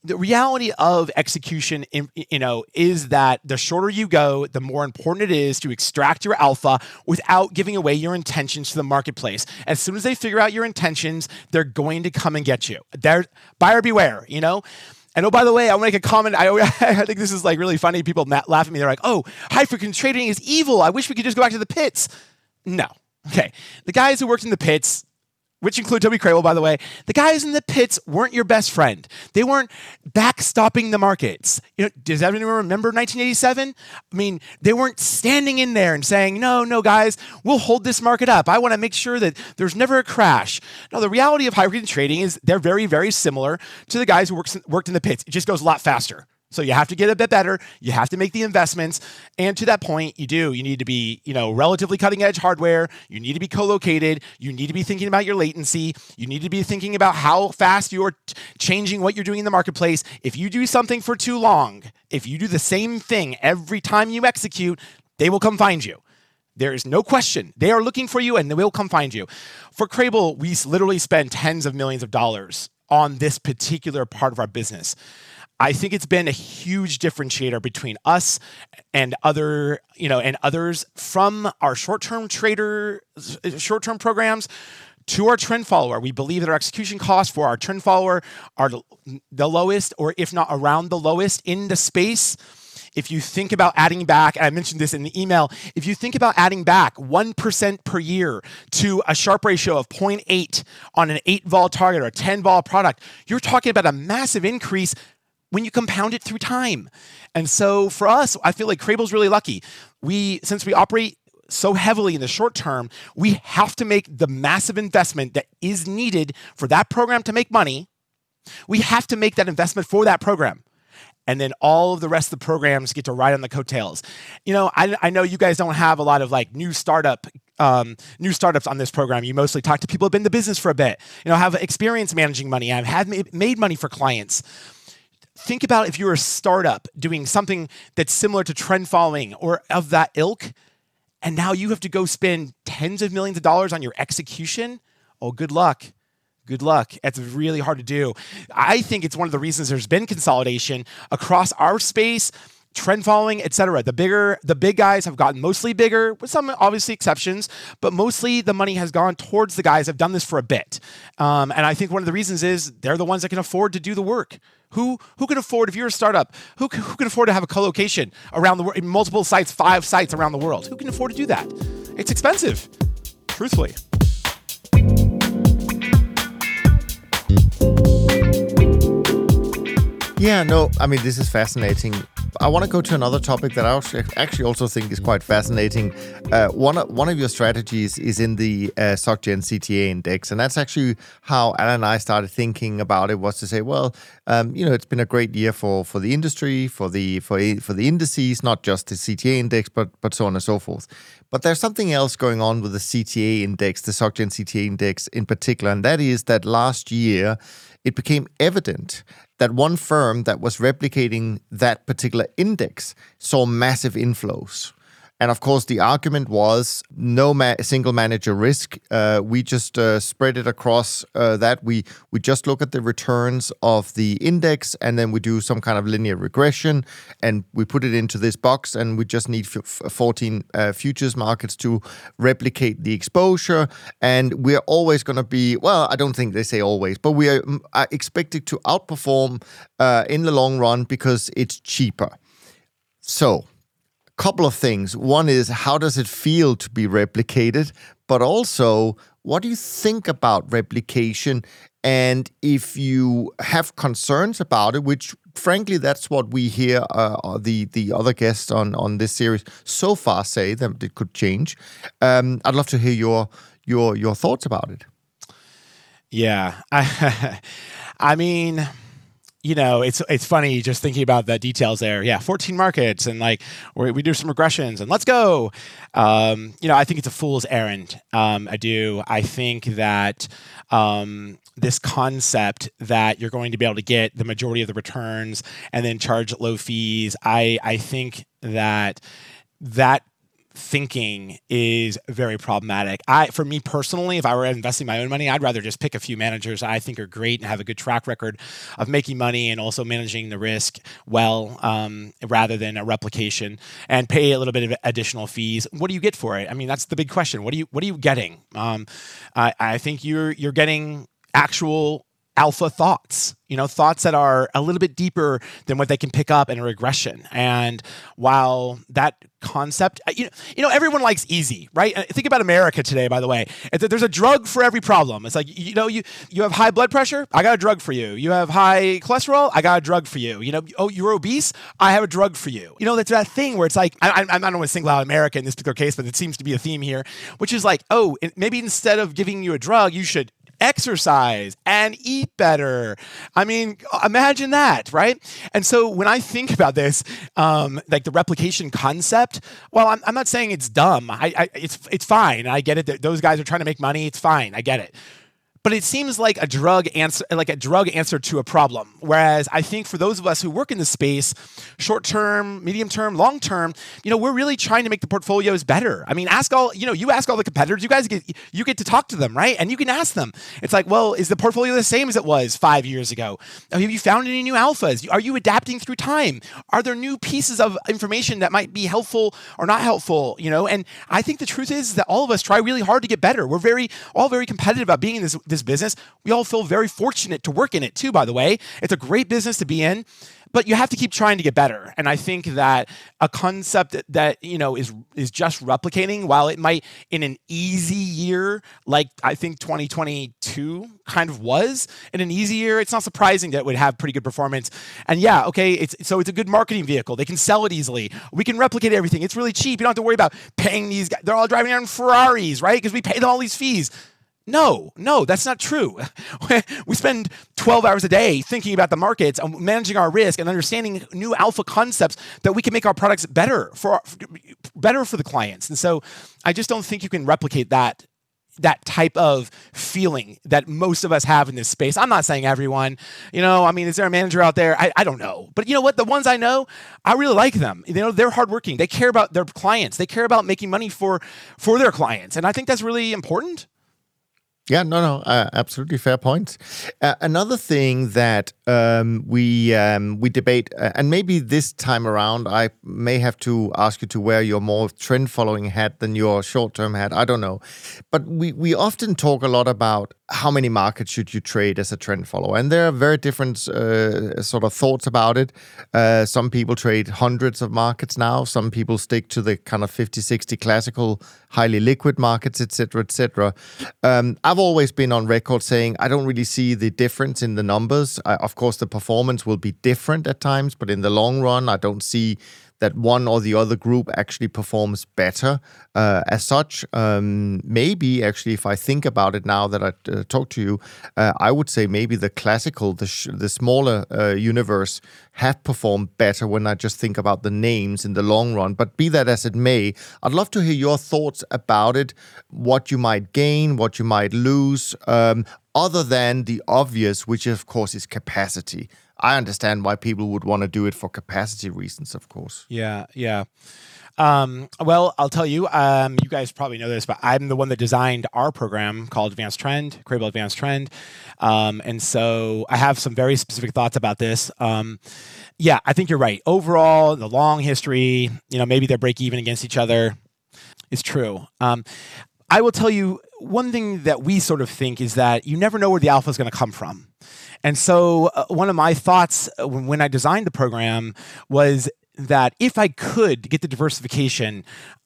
The reality of execution, you know, is that the shorter you go, the more important it is to extract your alpha without giving away your intentions to the marketplace. As soon as they figure out your intentions, they're going to come and get you. They're buyer beware, you know? And oh, by the way, I want to make a comment. I, I think this is like really funny. People laugh at me. They're like, oh, high frequency trading is evil. I wish we could just go back to the pits. No. Okay. The guys who worked in the pits, which include Toby Crabel, by the way, the guys in the pits weren't your best friend. They weren't backstopping the markets. You know, does everyone remember 1987? I mean, they weren't standing in there and saying, no, no, guys, we'll hold this market up. I want to make sure that there's never a crash. Now, the reality of frequency trading is they're very, very similar to the guys who works, worked in the pits. It just goes a lot faster. So you have to get a bit better. You have to make the investments. And to that point, you do. You need to be, you know, relatively cutting edge hardware. You need to be co-located. You need to be thinking about your latency. You need to be thinking about how fast you're changing what you're doing in the marketplace. If you do something for too long, if you do the same thing every time you execute, they will come find you. There is no question. They are looking for you and they will come find you. For Crabel, we literally spend tens of millions of dollars on this particular part of our business. I think it's been a huge differentiator between us and other, you know, and others from our short-term trader short-term programs to our trend follower. We believe that our execution costs for our trend follower are the lowest or if not around the lowest in the space. If you think about adding back, I mentioned this in the email, if you think about adding back 1% per year to a Sharpe ratio of 0.8 on an 8 vol target or a 10 vol product, you're talking about a massive increase when you compound it through time. And so for us, I feel like Crabel's really lucky. We since we operate so heavily in the short term, we have to make the massive investment that is needed for that program to make money. We have to make that investment for that program. And then all of the rest of the programs get to ride on the coattails. You know, I, I know you guys don't have a lot of like new startup um, new startups on this program. You mostly talk to people who've been in the business for a bit, you know, have experience managing money, I've made money for clients think about if you're a startup doing something that's similar to trend following or of that ilk, and now you have to go spend tens of millions of dollars on your execution. Oh, good luck. good luck. It's really hard to do. I think it's one of the reasons there's been consolidation across our space trend following, etc. The bigger, the big guys have gotten mostly bigger, with some obviously exceptions, but mostly the money has gone towards the guys have done this for a bit. Um, and I think one of the reasons is they're the ones that can afford to do the work. Who who can afford if you're a startup? Who who can afford to have a co-location around the world, multiple sites, five sites around the world? Who can afford to do that? It's expensive, truthfully. Yeah, no, I mean, this is fascinating. I want to go to another topic that I actually also think is quite fascinating. Uh, one, of, one of your strategies is in the uh, SocGen CTA index, and that's actually how Alan and I started thinking about it. Was to say, well, um, you know, it's been a great year for for the industry, for the for for the indices, not just the CTA index, but but so on and so forth. But there's something else going on with the CTA index, the SocGen CTA index in particular, and that is that last year it became evident that one firm that was replicating that particular index saw massive inflows. And of course, the argument was no ma- single manager risk. Uh, we just uh, spread it across uh, that. We we just look at the returns of the index, and then we do some kind of linear regression, and we put it into this box, and we just need f- 14 uh, futures markets to replicate the exposure. And we're always going to be well. I don't think they say always, but we are, are expected to outperform uh, in the long run because it's cheaper. So couple of things. One is how does it feel to be replicated? But also, what do you think about replication? And if you have concerns about it, which frankly, that's what we hear uh, the the other guests on on this series so far say that it could change. Um, I'd love to hear your your your thoughts about it. Yeah, I, I mean you know, it's it's funny just thinking about the details there. Yeah, 14 markets and like we do some regressions and let's go. Um, you know, I think it's a fool's errand. Um, I do. I think that um, this concept that you're going to be able to get the majority of the returns and then charge low fees. I I think that that thinking is very problematic. I, for me personally, if I were investing my own money, I'd rather just pick a few managers I think are great and have a good track record of making money and also managing the risk well, um, rather than a replication and pay a little bit of additional fees. What do you get for it? I mean, that's the big question. What are you What are you getting? Um, I, I think you're you're getting actual alpha thoughts, you know, thoughts that are a little bit deeper than what they can pick up in a regression. And while that concept, uh, you know, you know, everyone likes easy, right? Uh, think about America today, by the way. There's a drug for every problem. It's like, you know, you, you have high blood pressure, I got a drug for you. You have high cholesterol, I got a drug for you. You know, oh, you're obese, I have a drug for you. You know, that's that thing where it's like, I, I, I don't want to single out America in this particular case, but it seems to be a theme here, which is like, oh, maybe instead of giving you a drug, you should exercise and eat better. I mean, imagine that, right? And so when I think about this, um, like the replication concept, well, I'm, I'm not saying it's dumb. I, I, it's it's fine. I get it. Those guys are trying to make money. It's fine. I get it but it seems like a drug answer like a drug answer to a problem. Whereas i think for those of us who work in this space short term medium term long term you know we're really trying to make the portfolios better. I mean ask all you know you ask all the competitors you guys get you get to talk to them right? And you can ask them. It's like well is the portfolio the same as it was five years ago? Have you found any new alphas? Are you adapting through time? Are there new pieces of information that might be helpful or not helpful you know? And i think the truth is that all of us try really hard to get better. We're very all very competitive about being in this, this this business. We all feel very fortunate to work in it too, by the way. It's a great business to be in but you have to keep trying to get better. And i think that a concept that, you know is is just replicating while it might in an easy year like i think 2022 kind of was in an easy year it's not surprising that it would have pretty good performance. And yeah okay it's so it's a good marketing vehicle. They can sell it easily. We can replicate everything. It's really cheap. You don't have to worry about paying these guys they're all driving around ferraris right? Because we pay them all these fees no, no, that's not true. we spend 12 hours a day thinking about the markets and managing our risk and understanding new alpha concepts that we can make our products better for better for the clients. And so I just don't think you can replicate that that type of feeling that most of us have in this space. I'm not saying everyone, you know, I mean, is there a manager out there? I, I don't know. But you know what? The ones I know, I really like them. You know, they're hardworking. They care about their clients. They care about making money for for their clients. And I think that's really important. Yeah, no, no, uh, absolutely fair points. Uh, another thing that um, we um, we debate, uh, and maybe this time around, I may have to ask you to wear your more trend following hat than your short term hat. I don't know, but we we often talk a lot about how many markets should you trade as a trend follower, and there are very different uh, sort of thoughts about it. Uh, some people trade hundreds of markets now. Some people stick to the kind of 50, 60 classical, highly liquid markets, etc., etc. Um, I've always been on record saying I don't really see the difference in the numbers. I, of course, the performance will be different at times, but in the long run, I don't see that one or the other group actually performs better uh, as such. Um, maybe actually, if I think about it now that I uh, talk to you, uh, I would say maybe the classical, the sh- the smaller uh, universe have performed better when I just think about the names in the long run. But be that as it may, I'd love to hear your thoughts about it, what you might gain, what you might lose. Um, other than the obvious, which of course is capacity. I understand why people would want to do it for capacity reasons, of course. Yeah, yeah. Um, well, I'll tell you, um, you guys probably know this, but I'm the one that designed our program called Advanced Trend, Crabel Advanced Trend. Um, and so I have some very specific thoughts about this. Um, yeah, I think you're right. Overall, the long history, you know, maybe they're break even against each other is true. Um, I will tell you one thing that we sort of think is that you never know where the alpha is going to come from. And so, uh, one of my thoughts uh, when, I designed the program was that if I could get the diversification,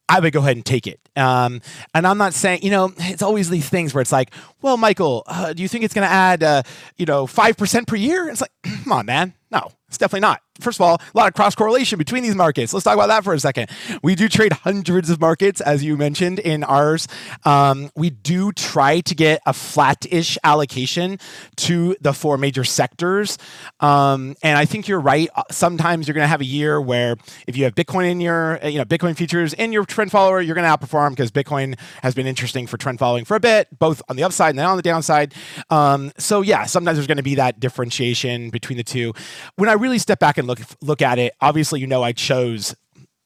I would go ahead and take it. Um, and I'm not saying, you know, it's always these things where it's like, well, Michael, uh, do you think it's going to add, uh, you know, 5% per year? It's like, come on, man. No, it's definitely not. First of all, a lot of cross correlation between these markets. Let's talk about that for a second. We do trade hundreds of markets, as you mentioned in ours. Um, we do try to get a flat-ish allocation to the four major sectors, um, and I think you're right. Sometimes you're going to have a year where if you have Bitcoin in your, you know, Bitcoin futures in your trend follower, you're going to outperform because Bitcoin has been interesting for trend following for a bit, both on the upside and then on the downside. Um, so yeah, sometimes there's going to be that differentiation between the two when I really step back and look look at it, obviously, you know, I chose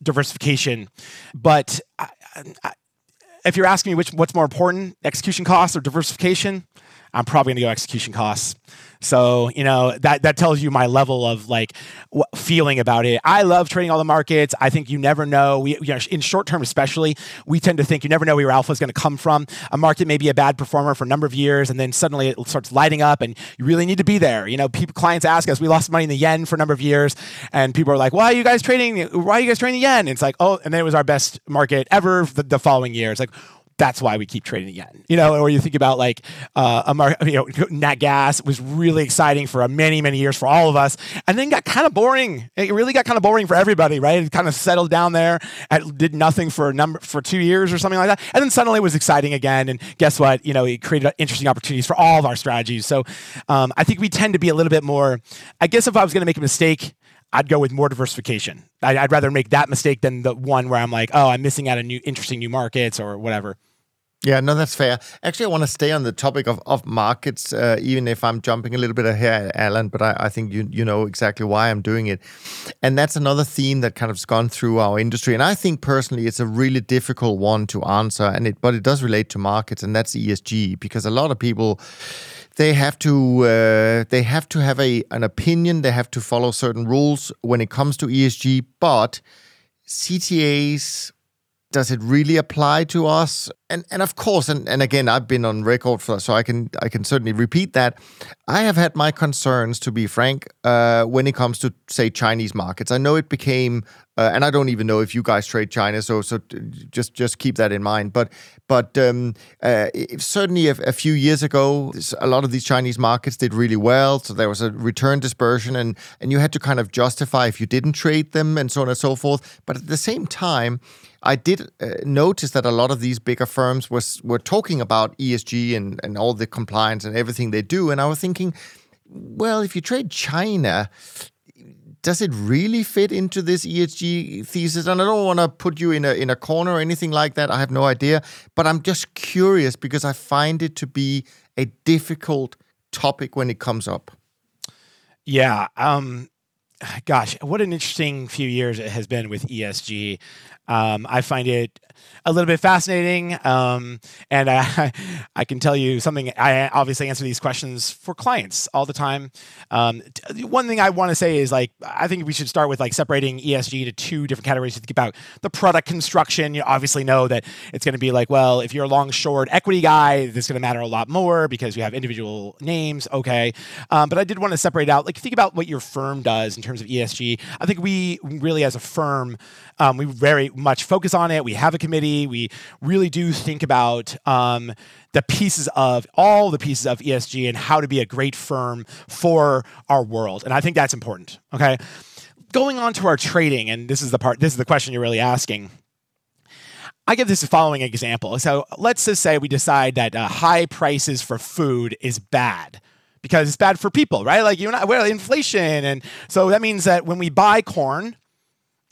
diversification, but I, I, if you're asking me which what's more important, execution costs or diversification, I'm probably going to go execution costs. So, you know, that that tells you my level of like what, feeling about it. I love trading all the markets. I think you never know. We you know, in short term especially, we tend to think you never know where your alpha is going to come from. A market may be a bad performer for a number of years and then suddenly it starts lighting up and you really need to be there. You know, people clients ask us, we lost money in the yen for a number of years and people are like, "Why are you guys trading why are you guys trading the yen?" And it's like, "Oh, and then it was our best market ever the, the following year." It's like, that's why we keep trading yen. You know, or you think about like uh, a mar- you know, nat gas was really exciting for many many years for all of us, and then got kind of boring. It really got kind of boring for everybody, right? It kind of settled down there and did nothing for a number for two years or something like that, and then suddenly it was exciting again. And guess what? You know, it created interesting opportunities for all of our strategies. So um, I think we tend to be a little bit more. I guess if I was going to make a mistake. I'd go with more diversification. I'd, rather make that mistake than the one where I'm like, oh, I'm missing out on new interesting new markets or whatever. Yeah, no, that's fair. Actually, I want to stay on the topic of, of markets, uh, even if I'm jumping a little bit ahead, Alan, but I, I, think you you know exactly why I'm doing it. And that's another theme that kind of's gone through our industry. And I think personally it's a really difficult one to answer, and it but it does relate to markets, and that's ESG, because a lot of people they have to uh, they have to have a an opinion, they have to follow certain rules when it comes to ESG, but CTAs does it really apply to us? And and of course, and, and again, I've been on record for so I can I can certainly repeat that. I have had my concerns, to be frank, uh, when it comes to say Chinese markets. I know it became, uh, and I don't even know if you guys trade China, so so just just keep that in mind. But but um, uh, certainly a, a, few years ago, a lot of these Chinese markets did really well. So there was a return dispersion, and and you had to kind of justify if you didn't trade them, and so on and so forth. But at the same time I did uh, notice that a lot of these bigger firms was were talking about ESG and, and all the compliance and everything they do, and I was thinking, well, if you trade China, does it really fit into this ESG thesis? And I don't want to put you in a in a corner or anything like that. I have no idea, but I'm just curious because I find it to be a difficult topic when it comes up. Yeah, um, gosh, what an interesting few years it has been with ESG. Um, I find it a little bit fascinating. Um, and I, I can tell you something. I obviously answer these questions for clients all the time. Um, one thing I want to say is like I think we should start with like separating ESG to two different categories. To think about the product construction. You obviously know that it's going to be like, well, if you're a long short equity guy, this is going to matter a lot more because you have individual names. Okay, um, but I did want to separate out. Like think about what your firm does in terms of ESG. I think we really, as a firm, um, we very much focus on it. We have a committee. We really do think about um, the pieces of all the pieces of ESG and how to be a great firm for our world. And I think that's important. Okay. Going on to our trading, and this is the part, this is the question you're really asking. I give this the following example. So let's just say we decide that uh, high prices for food is bad because it's bad for people, right? Like you and I, well, inflation, and so that means that when we buy corn,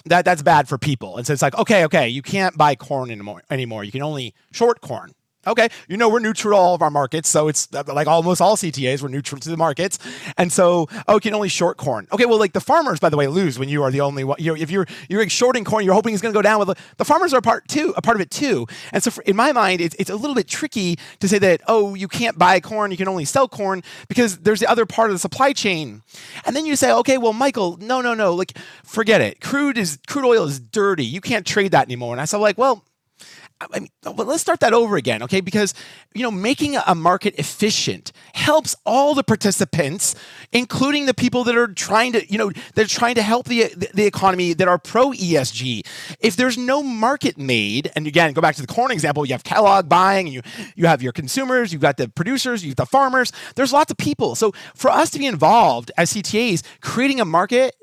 that that's bad for people. And so it's like, okay, okay, you can't buy corn anymore. Anymore, you can only short corn. Okay, you know we're neutral to all of our markets, so it's uh, like almost all CTAs we're neutral to the markets, and so oh, you can only short corn. Okay, well, like the farmers, by the way, lose when you are the only one. You know, if you're you're shorting corn, you're hoping it's going to go down. Well, the, the farmers are part too, a part of it too. And so, for, in my mind, it's it's a little bit tricky to say that oh, you can't buy corn, you can only sell corn because there's the other part of the supply chain. And then you say, okay, well, Michael, no, no, no, like forget it. Crude is crude oil is dirty. You can't trade that anymore. And I said, like, well I mean, let's start that over again, okay? Because you know, making a market efficient helps all the participants, including the people that are trying to, you know, that are trying to help the the economy that are pro ESG. If there's no market made, and again, go back to the corn example, you have Kellogg buying, and you you have your consumers, you've got the producers, you've got the farmers. There's lots of people. So for us to be involved as CTAs, creating a market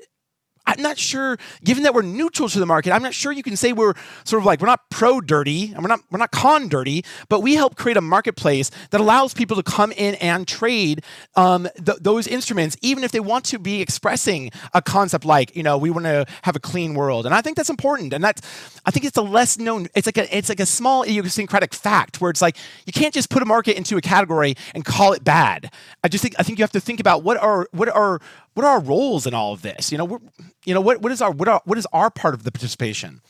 I'm not sure, given that we're neutral to the market, I'm not sure you can say we're sort of like we're not pro dirty and we're not we're not con dirty, but we help create a marketplace that allows people to come in and trade um, th- those instruments, even if they want to be expressing a concept like you know we want to have a clean world, and I think that's important, and that's I think it's a less known. It's like a it's like a small idiosyncratic fact where it's like you can't just put a market into a category and call it bad. I just think I think you have to think about what are what are what are our roles in all of this? You know, you know what what is our what are, what is our part of the participation?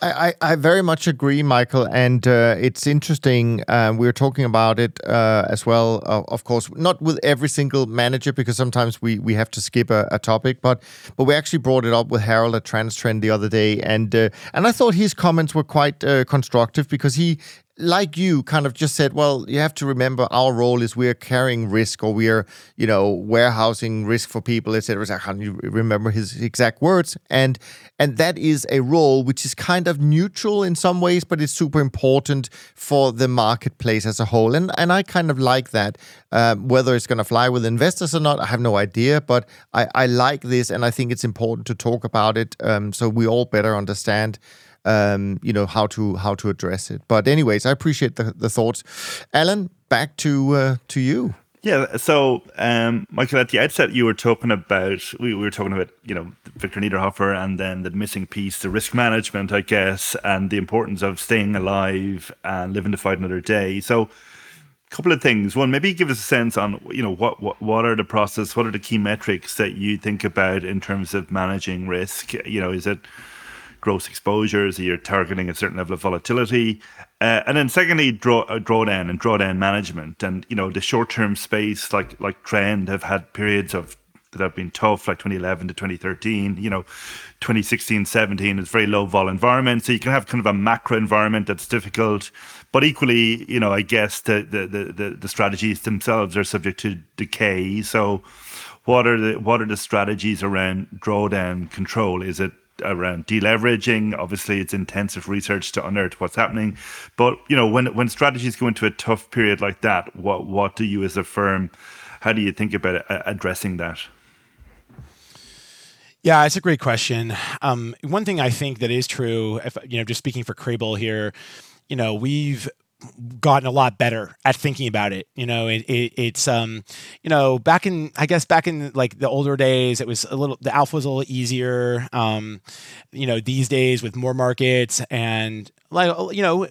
I, I, I very much agree, Michael, and uh, it's interesting. Uh, we are talking about it uh, as well, uh, of course, not with every single manager because sometimes we we have to skip a, a, topic, but but we actually brought it up with Harold at Transtrend the other day, and uh, and I thought his comments were quite uh, constructive because he like you kind of just said well you have to remember our role is we're carrying risk or we're you know warehousing risk for people etc i can't remember his exact words? And and that is a role which is kind of neutral in some ways but it's super important for the marketplace as a whole. And and i kind of like that um, whether it's going to fly with investors or not i have no idea but i i like this and i think it's important to talk about it um, so we all better understand um, you know how to how to address it. But anyways, I appreciate the, the thoughts. Alan, back to uh, to you. Yeah, so um, Michael, at the outset, you were talking about we, we were talking about you know Victor Niederhoffer and then the missing piece, the risk management, I guess, and the importance of staying alive and living to fight another day. So, a couple of things. One, maybe give us a sense on you know what what what are the process, what are the key metrics that you think about in terms of managing risk. You know, is it gross exposures, you're targeting a certain level of volatility. Uh, and then secondly, draw uh, drawdown and drawdown management. And you know, the short term space like like trend have had periods of that have been tough, like 2011 to 2013. You know, 2016, 17 is very low vol environment. So you can have kind of a macro environment that's difficult. But equally, you know, I guess the the the, the strategies themselves are subject to decay. So what are the what are the strategies around drawdown control? Is it around deleveraging. Obviously, it's intensive research to unearth what's happening. But you know, when when strategies go into a tough period like that, what what do you as a firm, how do you think about uh, addressing that? Yeah, it's a great question. Um, one thing I think that is true, if you know, just speaking for Crabel here, you know, we've gotten a lot better at thinking about it. You know, it, it, it's um, you know, back in I guess back in like the older days, it was a little the alpha was a little easier. Um, you know, these days with more markets and like you know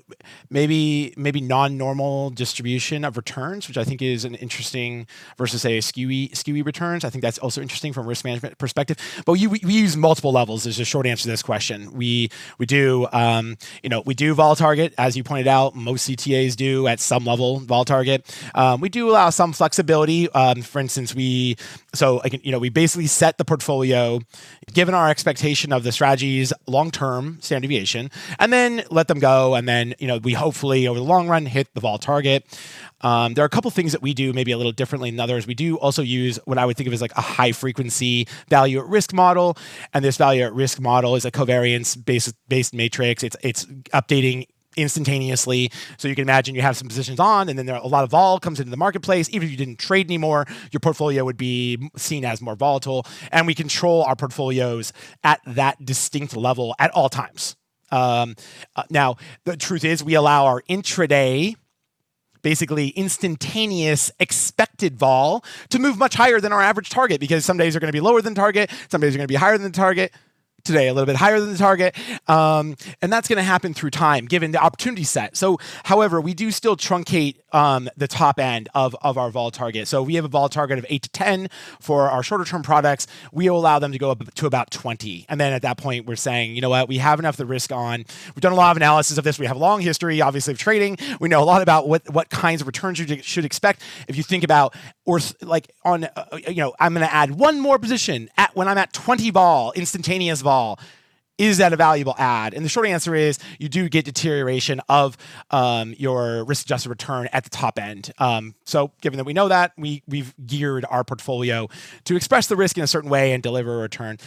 maybe maybe non-normal distribution of returns which i think is an interesting versus say skewy skewy returns. I think that's also interesting from risk management perspective. But we, we use multiple levels is a short answer to this question. We we do um, you know we do vol target as you pointed out most ctas do at some level vol target. Um, we do allow some flexibility. Um, for instance we so you know we basically set the portfolio given our expectation of the strategy's long-term standard deviation and then let them go. And then, you know, we hopefully over the long run hit the vol target. Um, there are a couple things that we do maybe a little differently than others. We do also use what I would think of as like a high frequency value at risk model. And this value at risk model is a covariance based, based matrix. It's, it's updating instantaneously. So you can imagine you have some positions on, and then there a lot of vol comes into the marketplace. Even if you didn't trade anymore, your portfolio would be seen as more volatile. And we control our portfolios at that distinct level at all times. Um, uh, now, the truth is, we allow our intraday basically instantaneous expected vol to move much higher than our average target because some days are going to be lower than target, some days are going to be higher than target today, a little bit higher than the target. Um, and that's going to happen through time, given the opportunity set. So, however, we do still truncate um, the top end of, of our vol target. So, we have a vol target of 8 to 10 for our shorter term products. We allow them to go up to about 20. And then at that point, we're saying, you know what, we have enough the risk on. We've done a lot of analysis of this. We have a long history, obviously, of trading. We know a lot about what, what kinds of returns you should expect. If you think about, or like on, uh, you know, I'm going to add one more position at when I'm at 20 vol, instantaneous vol all, is that a valuable ad? And the short answer is you do get deterioration of um, your risk adjusted return at the top end. Um, so, given that we know that, we, we've geared our portfolio to express the risk in a certain way and deliver a return.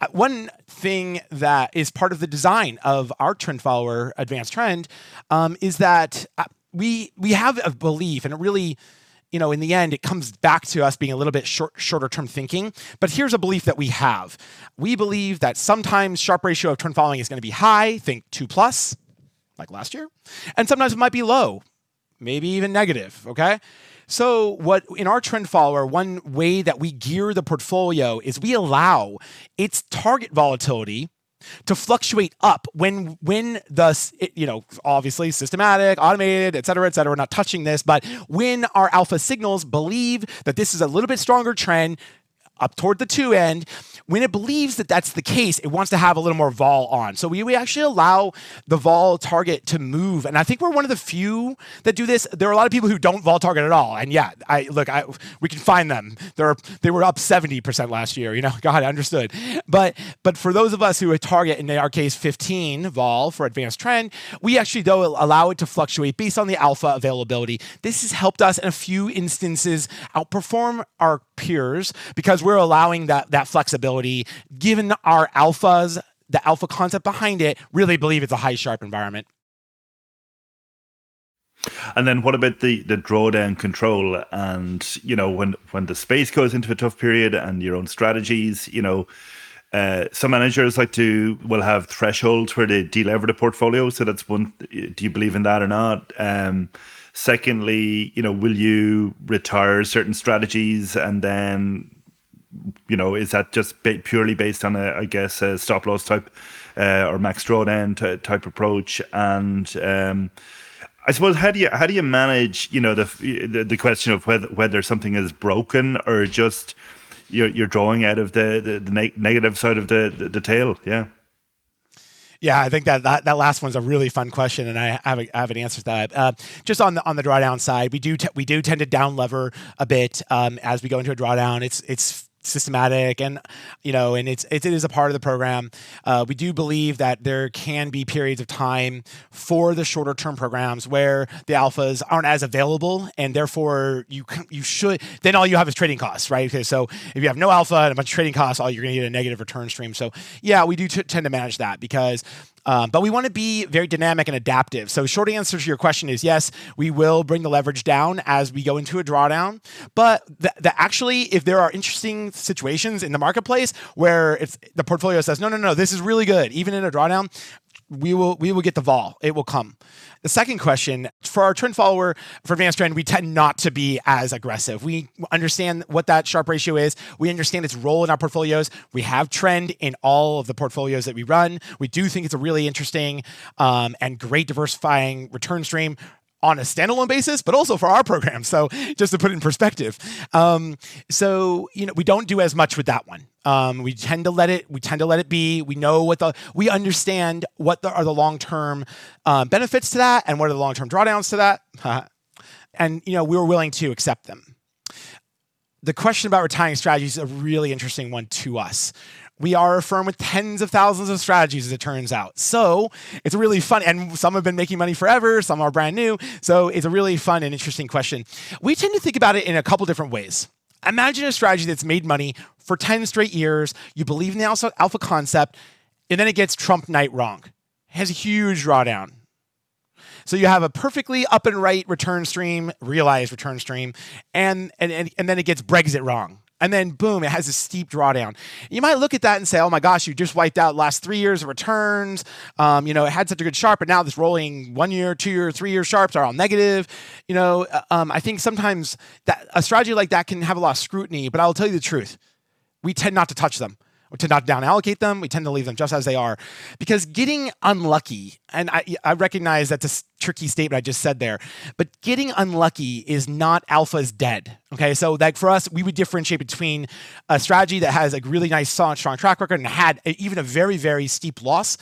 Uh, one thing that is part of the design of our trend follower advanced trend um, is that uh, we we have a belief, and it really you know, in the end, it comes back to us being a little bit short, shorter term thinking. But here's a belief that we have. We believe that sometimes Sharpe ratio of trend following is going to be high, think two plus, like last year, and sometimes it might be low, maybe even negative. Okay. So, what in our trend follower, one way that we gear the portfolio is we allow its target volatility to fluctuate up when when the you know obviously systematic automated et cetera et cetera we're not touching this but when our alpha signals believe that this is a little bit stronger trend up toward the two end. When it believes that that's the case, it wants to have a little more vol on. So we, we actually allow the vol target to move. And I think we're one of the few that do this. There are a lot of people who don't vol target at all. And yeah, I look, I we can find them. They're they were up 70% last year, you know. God, I understood. But but for those of us who target in our case 15 vol for advanced trend, we actually though allow it to fluctuate based on the alpha availability. This has helped us in a few instances outperform our peers because we're allowing that that flexibility given our alphas the alpha concept behind it really believe it's a high Sharpe environment. And then what about the the drawdown control? And you know when when the space goes into a tough period and your own strategies you know uh, some managers like to will have thresholds where they delever the portfolio. So that's one do you believe in that or not? Um, Secondly, you know, will you retire certain strategies and then, you know, is that just purely based on a, I guess, a stop loss type uh, or max drawdown t- type approach? And um, I suppose how do you how do you manage, you know, the the, the question of whether whether something is broken or just you're you're drawing out of the the, the ne- negative side of the, the the tail? Yeah. Yeah, I think that, that that last one's a really fun question, and I have, a, I have an answer to that. Uh, just on the on the drawdown side, we do te- we do tend to down lever a bit um, as we go into a drawdown. It's it's systematic and you know and it's it is a part of the program. Uh, we do believe that there can be periods of time for the shorter term programs where the alphas aren't as available and therefore you you should then all you have is trading costs right? Okay so if you have no alpha and a bunch of trading costs all you're going to get a negative return stream. So yeah we do t- tend to manage that because um, but we want to be very dynamic and adaptive. So, short answer to your question is yes, we will bring the leverage down as we go into a drawdown. But the, the actually, if there are interesting situations in the marketplace where it's the portfolio says, no, no, no, this is really good, even in a drawdown, we will we will get the vol. It will come. The second question for our trend follower for advanced trend, we tend not to be as aggressive. We understand what that Sharpe ratio is. We understand its role in our portfolios. We have trend in all of the portfolios that we run. We do think it's a really interesting um, and great diversifying return stream on a standalone basis, but also for our program. So just to put it in perspective, um, so you know we don't do as much with that one. Um, we tend to let it. We tend to let it be. We know what the. We understand what the, are the long term um, benefits to that, and what are the long term drawdowns to that, and you know we were willing to accept them. The question about retiring strategies is a really interesting one to us we are a firm with tens of thousands of strategies, as it turns out. So it's really fun. And some have been making money forever, some are brand new. So it's a really fun and interesting question. We tend to think about it in a couple different ways. Imagine a strategy that's made money for 10 straight years. You believe in the alpha, alpha concept, and then it gets Trump night wrong. It has a huge drawdown. So you have a perfectly up and right return stream, realized return stream, and, and, and, and then it gets Brexit wrong and then boom, it has a steep drawdown. You might look at that and say, "Oh my gosh, you just wiped out last three years of returns. Um, you know, it had such a good Sharpe, but now this rolling one year, two year, three year Sharpes are all negative." You know, uh, um, I think sometimes that a strategy like that can have a lot of scrutiny. But I'll tell you the truth: we tend not to touch them to not down allocate them. We tend to leave them just as they are because getting unlucky, and I, I recognize that's a tricky statement I just said there, but getting unlucky is not alpha's dead. Okay. So, like for us, we would differentiate between a strategy that has a really nice, solid, strong track record and had uh, even a very, very steep loss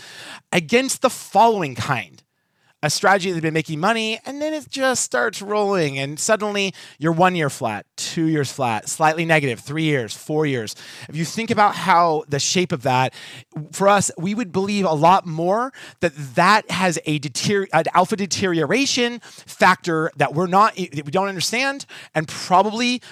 against the following kind a strategy that's been making money and then it just starts rolling and suddenly you're one year flat two years flat slightly negative three years four years. If you think about how the shape of that for us we would believe a lot more that that has a an alpha deterioration factor that we're not that we don't understand and probably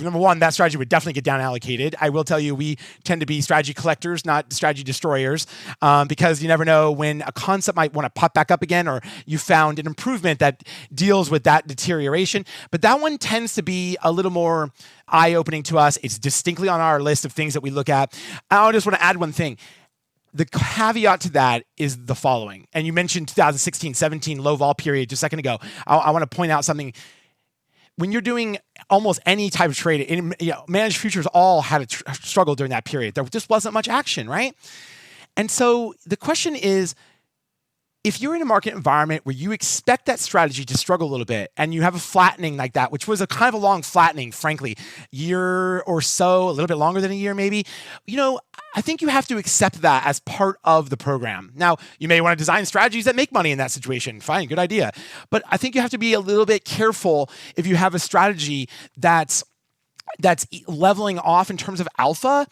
number one that strategy would definitely get down allocated. I will tell you we tend to be strategy collectors not strategy destroyers um, because you never know when a concept might want to pop back up again or you found an improvement that deals with that deterioration. But that one tends to be a little more eye opening to us. It's distinctly on our list of things that we look at. I just want to add one thing. The caveat to that is the following. And you mentioned 2016 17 low vol period just a second ago. I, I want to point out something when you're doing almost any type of trade, in, you know, managed futures all had a tr- struggle during that period. There just wasn't much action, right? And so the question is if you're in a market environment where you expect that strategy to struggle a little bit and you have a flattening like that, which was a kind of a long flattening, frankly, year or so, a little bit longer than a year maybe, you know, I think you have to accept that as part of the program. Now, you may want to design strategies that make money in that situation. Fine, good idea. But I think you have to be a little bit careful if you have a strategy that's that's leveling off in terms of alpha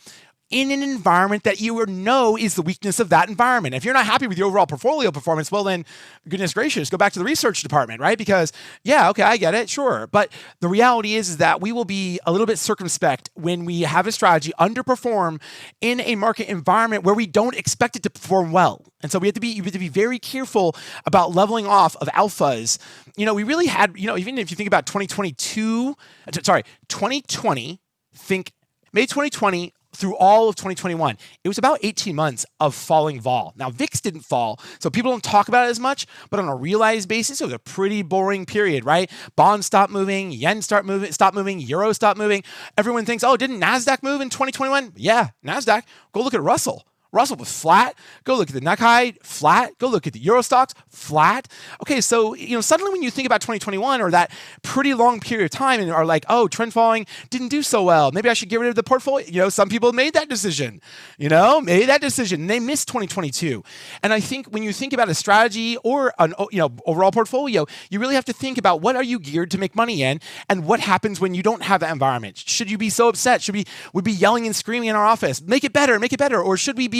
in an environment that you know is the weakness of that environment. If you're not happy with your overall portfolio performance, well, then goodness gracious, go back to the research department, right? Because, yeah, okay, I get it, sure. But the reality is, is that we will be a little bit circumspect when we have a strategy underperform in a market environment where we don't expect it to perform well. And so we have to be, we have to be very careful about leveling off of alphas. You know, we really had, you know, even if you think about 2022, uh, sorry, 2020, think May 2020 through all of 2021, it was about 18 months of falling vol. Now, VIX didn't fall, so people don't talk about it as much, but on a realized basis, it was a pretty boring period, right? Bonds stopped moving, yen start moving, stop moving, euro stop moving. Everyone thinks, oh, didn't NASDAQ move in 2021? Yeah, NASDAQ. Go look at Russell. Russell was flat. Go look at the Nikkei, flat. Go look at the Euro Stoxx, flat. Okay, so you know suddenly when you think about 2021 or that pretty long period of time and are like, oh, trend following didn't do so well. Maybe I should get rid of the portfolio. You know, some people made that decision. You know, made that decision. They missed 2022. And I think when you think about a strategy or an you know overall portfolio, you really have to think about what are you geared to make money in, and what happens when you don't have that environment. Should you be so upset? Should we would be yelling and screaming in our office, make it better, make it better, or should we be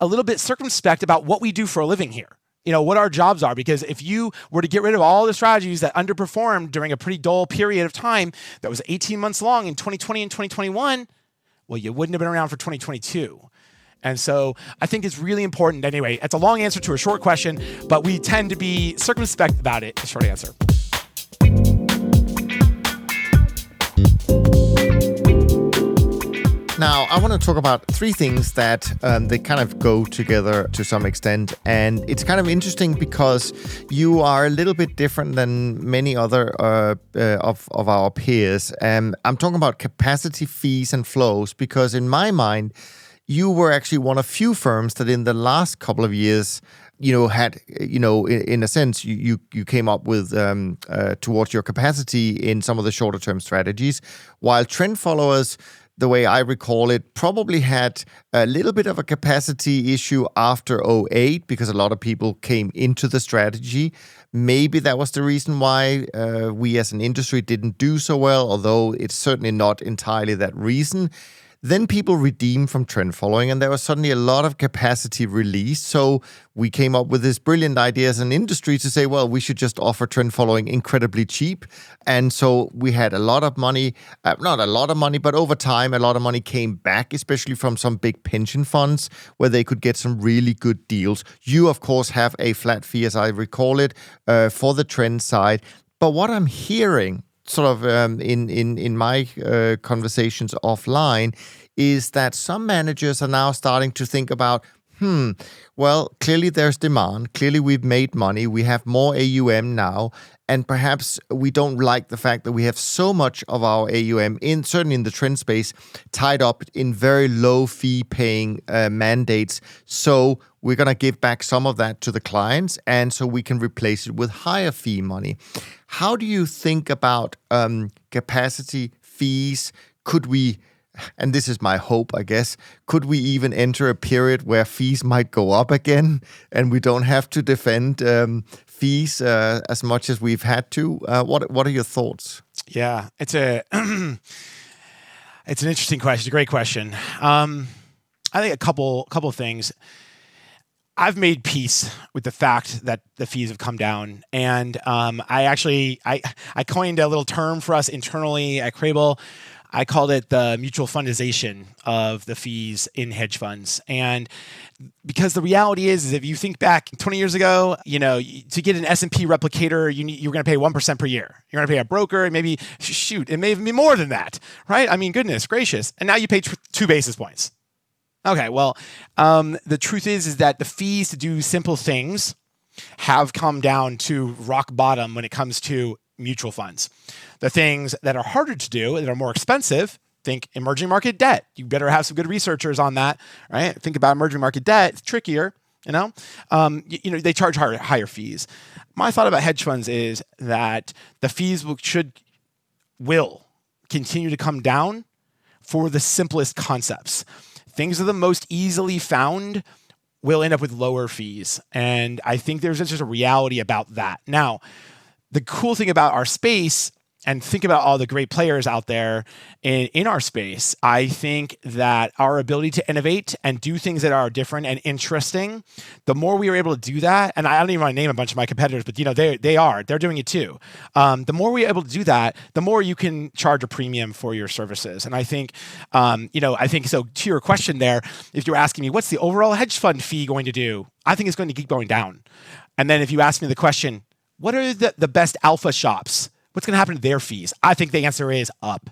a little bit circumspect about what we do for a living here you know what our jobs are because if you were to get rid of all the strategies that underperformed during a pretty dull period of time that was 18 months long in 2020 and 2021 well you wouldn't have been around for 2022 and so I think it's really important. Anyway, it's a long answer to a short question, but we tend to be circumspect about it. Short answer. Now, I want to talk about three things that um, they kind of go together to some extent. And it's kind of interesting because you are a little bit different than many other uh, uh, of, of our peers. Um, I'm talking about capacity fees and flows because, in my mind, you were actually one of few firms that in the last couple of years you know had you know in, in a sense you you, you came up with um, uh, towards your capacity in some of the shorter term strategies while trend followers the way I recall it, probably had a little bit of a capacity issue after 08 because a lot of people came into the strategy. Maybe that was the reason why uh, we as an industry didn't do so well, although it's certainly not entirely that reason. Then people redeemed from trend following, and there was suddenly a lot of capacity released. So we came up with this brilliant idea as an industry to say, well, we should just offer trend following incredibly cheap. And so we had a lot of money, uh, not a lot of money, but over time, a lot of money came back, especially from some big pension funds where they could get some really good deals. You, of course, have a flat fee, as I recall it, uh, for the trend side. But what I'm hearing sort of um, in in in my uh, conversations offline is that some managers are now starting to think about hmm well clearly there's demand. Clearly we've made money. We have more AUM now. And perhaps we don't like the fact that we have so much of our AUM in certainly in the trend space tied up in very low fee paying uh, mandates. So we're going to give back some of that to the clients and so we can replace it with higher fee money how do you think about um, capacity fees could we and this is my hope, I guess. Could we even enter a period where fees might go up again, and we don't have to defend um, fees uh, as much as we've had to? Uh, what What are your thoughts? Yeah, it's a it's an interesting question. A great question. Um, I think a couple couple of things. I've made peace with the fact that the fees have come down, and um, I actually I I coined a little term for us internally at Crabel I called it the mutual fundization of the fees in hedge funds. And because the reality is, is if you think back 20 years ago, you know, to get an S&P replicator, you need, you're going to pay 1% per year. You're going to pay a broker, and maybe, shoot, it may even be more than that, right? I mean, goodness gracious. And now you pay two basis points. Okay, well, um, the truth is, is that the fees to do simple things have come down to rock bottom when it comes to mutual funds. The things that are harder to do, that are more expensive, think emerging market debt. You better have some good researchers on that, right? Think about emerging market debt. It's trickier, you know. Um, you, you, know they charge higher, higher fees. My thought about hedge funds is that the fees will, should will continue to come down for the simplest concepts. Things that are the most easily found will end up with lower fees, and I think there's just a reality about that. Now the cool thing about our space and think about all the great players out there in, in our space, I think that our ability to innovate and do things that are different and interesting, the more we are able to do that, and I don't even want to name a bunch of my competitors, but you know they they are they're doing it too. Um, the more we're able to do that, the more you can charge a premium for your services. And I think, um, you know, I think so. To your question there, if you're asking me what's the overall hedge fund fee going to do, I think it's going to keep going down. And then if you ask me the question, what are the, the best alpha shops? What's going to happen to their fees? I think the answer is up.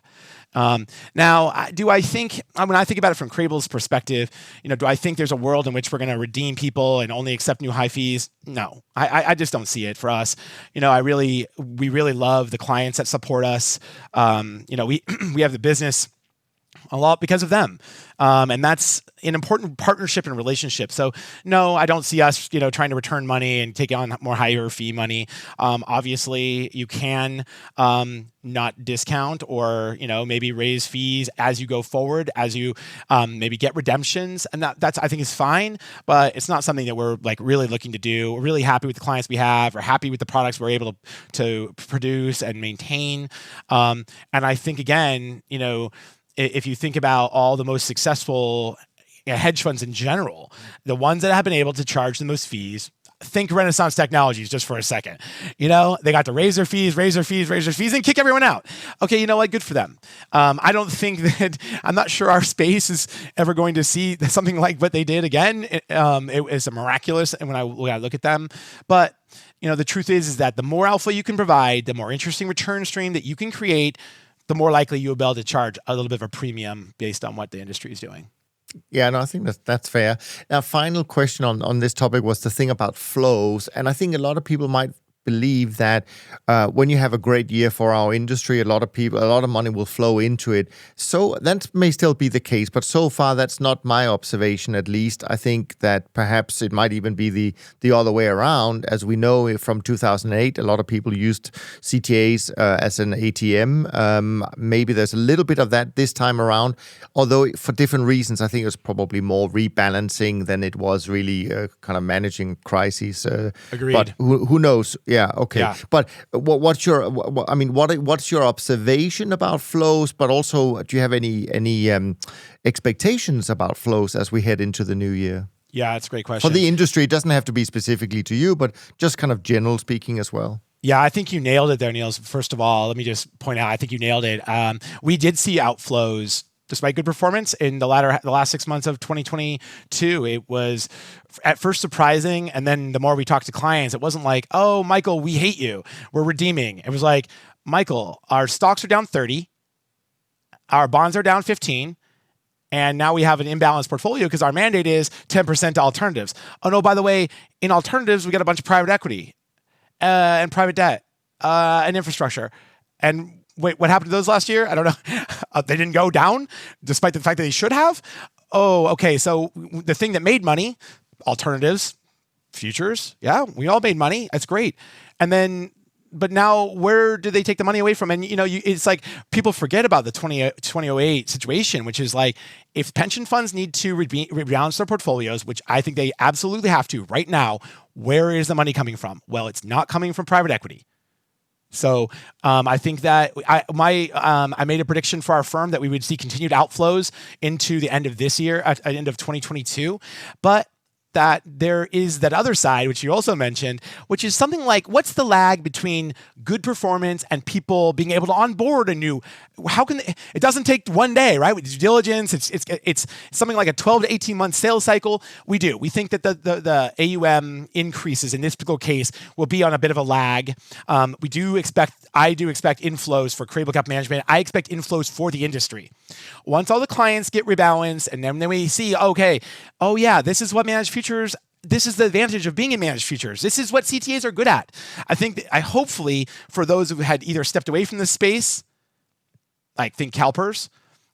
Um, now, do I think when I think about it from Crabel's perspective, you know, do I think there's a world in which we're going to redeem people and only accept new high fees? No, I, I just don't see it for us. You know, I really, we really love the clients that support us. Um, you know, we we have the business a lot because of them. Um, and that's an important partnership and relationship. So no, I don't see us, you know, trying to return money and take on more higher fee money. Um, obviously, you can um, not discount or you know maybe raise fees as you go forward, as you um, maybe get redemptions, and that that's I think is fine. But it's not something that we're like really looking to do. We're really happy with the clients we have. We're happy with the products we're able to, to produce and maintain. Um, and I think again, you know if you think about all the most successful hedge funds in general, the ones that have been able to charge the most fees, think Renaissance Technologies just for a second. You know, they got to raise their fees, raise their fees, raise their fees, and kick everyone out. Okay, you know what? Good for them. Um, I don't think that I'm not sure our space is ever going to see something like what they did again. It, um, it was miraculous, and when I, when I look at them, but you know, the truth is is that the more alpha you can provide, the more interesting return stream that you can create the more likely you'll be able to charge a little bit of a premium based on what the industry is doing. Yeah, no, I think that's that's fair. Now, final question on on this topic was the thing about flows, and I think a lot of people might believe that uh, when you have a great year for our industry, a lot of people, a lot of money will flow into it. So that may still be the case, but so far that's not my observation. At least I think that perhaps it might even be the the other way around. As we know from 2008, a lot of people used CTAs uh, as an ATM. Um, maybe there's a little bit of that this time around, although for different reasons. I think it was probably more rebalancing than it was really uh, kind of managing crises. Uh, Agreed. But who, who knows? Yeah. Okay. Yeah. But what, what's your? What, I mean, what what's your observation about flows? But also, do you have any any um, expectations about flows as we head into the new year? Yeah, that's a great question. For the industry, it doesn't have to be specifically to you, but just kind of general speaking as well. Yeah, I think you nailed it there, Niels. First of all, let me just point out, I think you nailed it. Um, we did see outflows despite good performance in the latter the last six months of 2022 it was at first surprising and then the more we talked to clients it wasn't like oh michael we hate you we're redeeming it was like michael our stocks are down 30 our bonds are down 15 and now we have an imbalanced portfolio because our mandate is 10% to alternatives oh no by the way in alternatives we got a bunch of private equity uh, and private debt uh, and infrastructure and wait, what happened to those last year? I don't know. Uh, they didn't go down despite the fact that they should have. Oh, okay. So the thing that made money, alternatives, futures, yeah, we all made money. That's great. And then, but now where do they take the money away from? And, you know, you, it's like people forget about the 20, 2008 situation, which is like if pension funds need to re- rebalance their portfolios, which I think they absolutely have to right now, where is the money coming from? Well, it's not coming from private equity. So um, I think that I my um, I made a prediction for our firm that we would see continued outflows into the end of this year, at, at end of 2022. But that there is that other side, which you also mentioned, which is something like what's the lag between good performance and people being able to onboard a new? How can they, it doesn't take one day, right? With due diligence, it's it's it's something like a 12 to 18 month sales cycle. We do. We think that the the, the AUM increases in this particular case will be on a bit of a lag. Um, we do expect. I do expect inflows for Crabel Cap Management. I expect inflows for the industry. Once all the clients get rebalanced, and then, then we see, okay, oh yeah, this is what managed futures this is the advantage of being in managed futures. This is what CTAs are good at. I think I hopefully for those who had either stepped away from this space, like think CalPERS,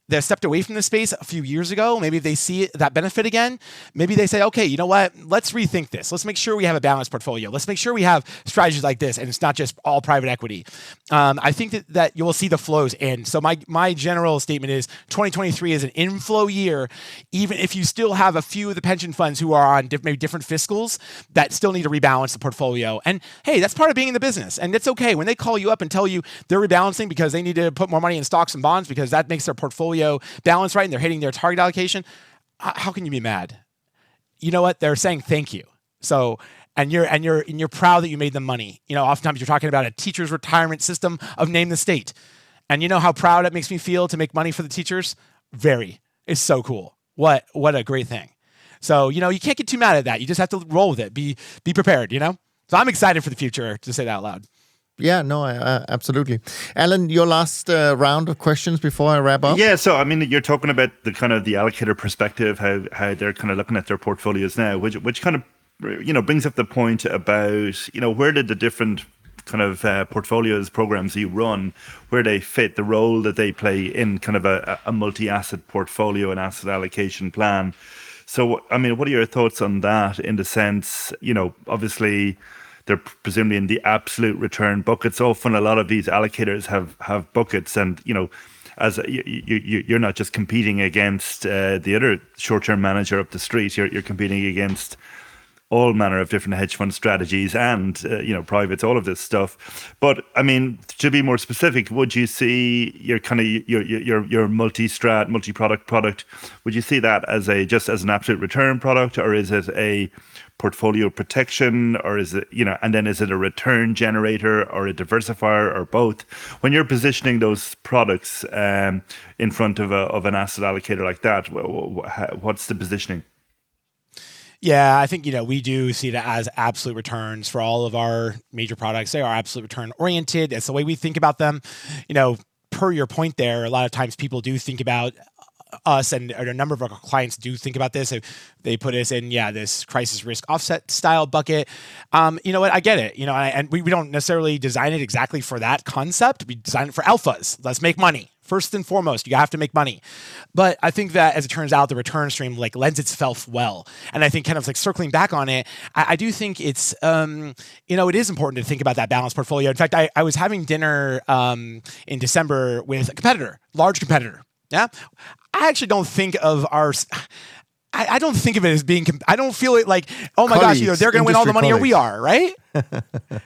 that stepped away from the space a few years ago, maybe they see that benefit again. Maybe they say, okay, you know what? Let's rethink this. Let's make sure we have a balanced portfolio. Let's make sure we have strategies like this, and it's not just all private equity. Um, I think that, that you will see the flows in. So my my general statement is 2023 is an inflow year, even if you still have a few of the pension funds who are on diff- maybe different fiscals that still need to rebalance the portfolio. And hey, that's part of being in the business, and it's okay when they call you up and tell you they're rebalancing because they need to put more money in stocks and bonds because that makes their portfolio balance right and they're hitting their target allocation, how can you be mad? You know what? They're saying thank you. So and you're and you're and you're proud that you made them money. You know, oftentimes you're talking about a teacher's retirement system of name the state. And you know how proud it makes me feel to make money for the teachers? Very. It's so cool. What what a great thing. So, you know, you can't get too mad at that. You just have to roll with it. Be be prepared, you know? So I'm excited for the future to say that out loud. Yeah, no, uh, absolutely. Alan, your last uh, round of questions before I wrap up. Yeah, so I mean, you're talking about the kind of the allocator perspective, how how they're kind of looking at their portfolios now, which which kind of you know brings up the point about you know where did the different kind of uh, portfolios programs you run where they fit the role that they play in kind of a, a multi-asset portfolio and asset allocation plan so i mean what are your thoughts on that in the sense you know obviously they're presumably in the absolute return buckets. Often, a lot of these allocators have have buckets, and you know, as you, you you're not just competing against uh, the other short term manager up the street. You're you're competing against all manner of different hedge fund strategies and uh, you know privates, all of this stuff. But I mean, to be more specific, would you see your kind of your your your multi strat, multi product product? Would you see that as a just as an absolute return product, or is it a portfolio protection or is it you know and then is it a return generator or a diversifier or both when you're positioning those products um, in front of a, of an asset allocator like that what's the positioning yeah, I think you know we do see it as absolute returns for all of our major products. They are absolute return oriented. It's the way we think about them. You know, per your point there, a lot of times people do think about us and a number of our clients do think about this. They put us in, yeah, this crisis risk offset style bucket. Um, you know what? I get it. You know, and we, we don't necessarily design it exactly for that concept. We design it for alphas. Let's make money. First and foremost, you have to make money. But I think that as it turns out, the return stream like lends itself well. And I think kind of like circling back on it, I, I do think it's um, you know, it is important to think about that balanced portfolio. In fact, I, I was having dinner um, in December with a competitor, large competitor. Yeah. I actually don't think of our I, I, don't think of it as being. I don't feel it like, oh my colleagues, gosh, either they're going to win all the money colleagues. or we are, right?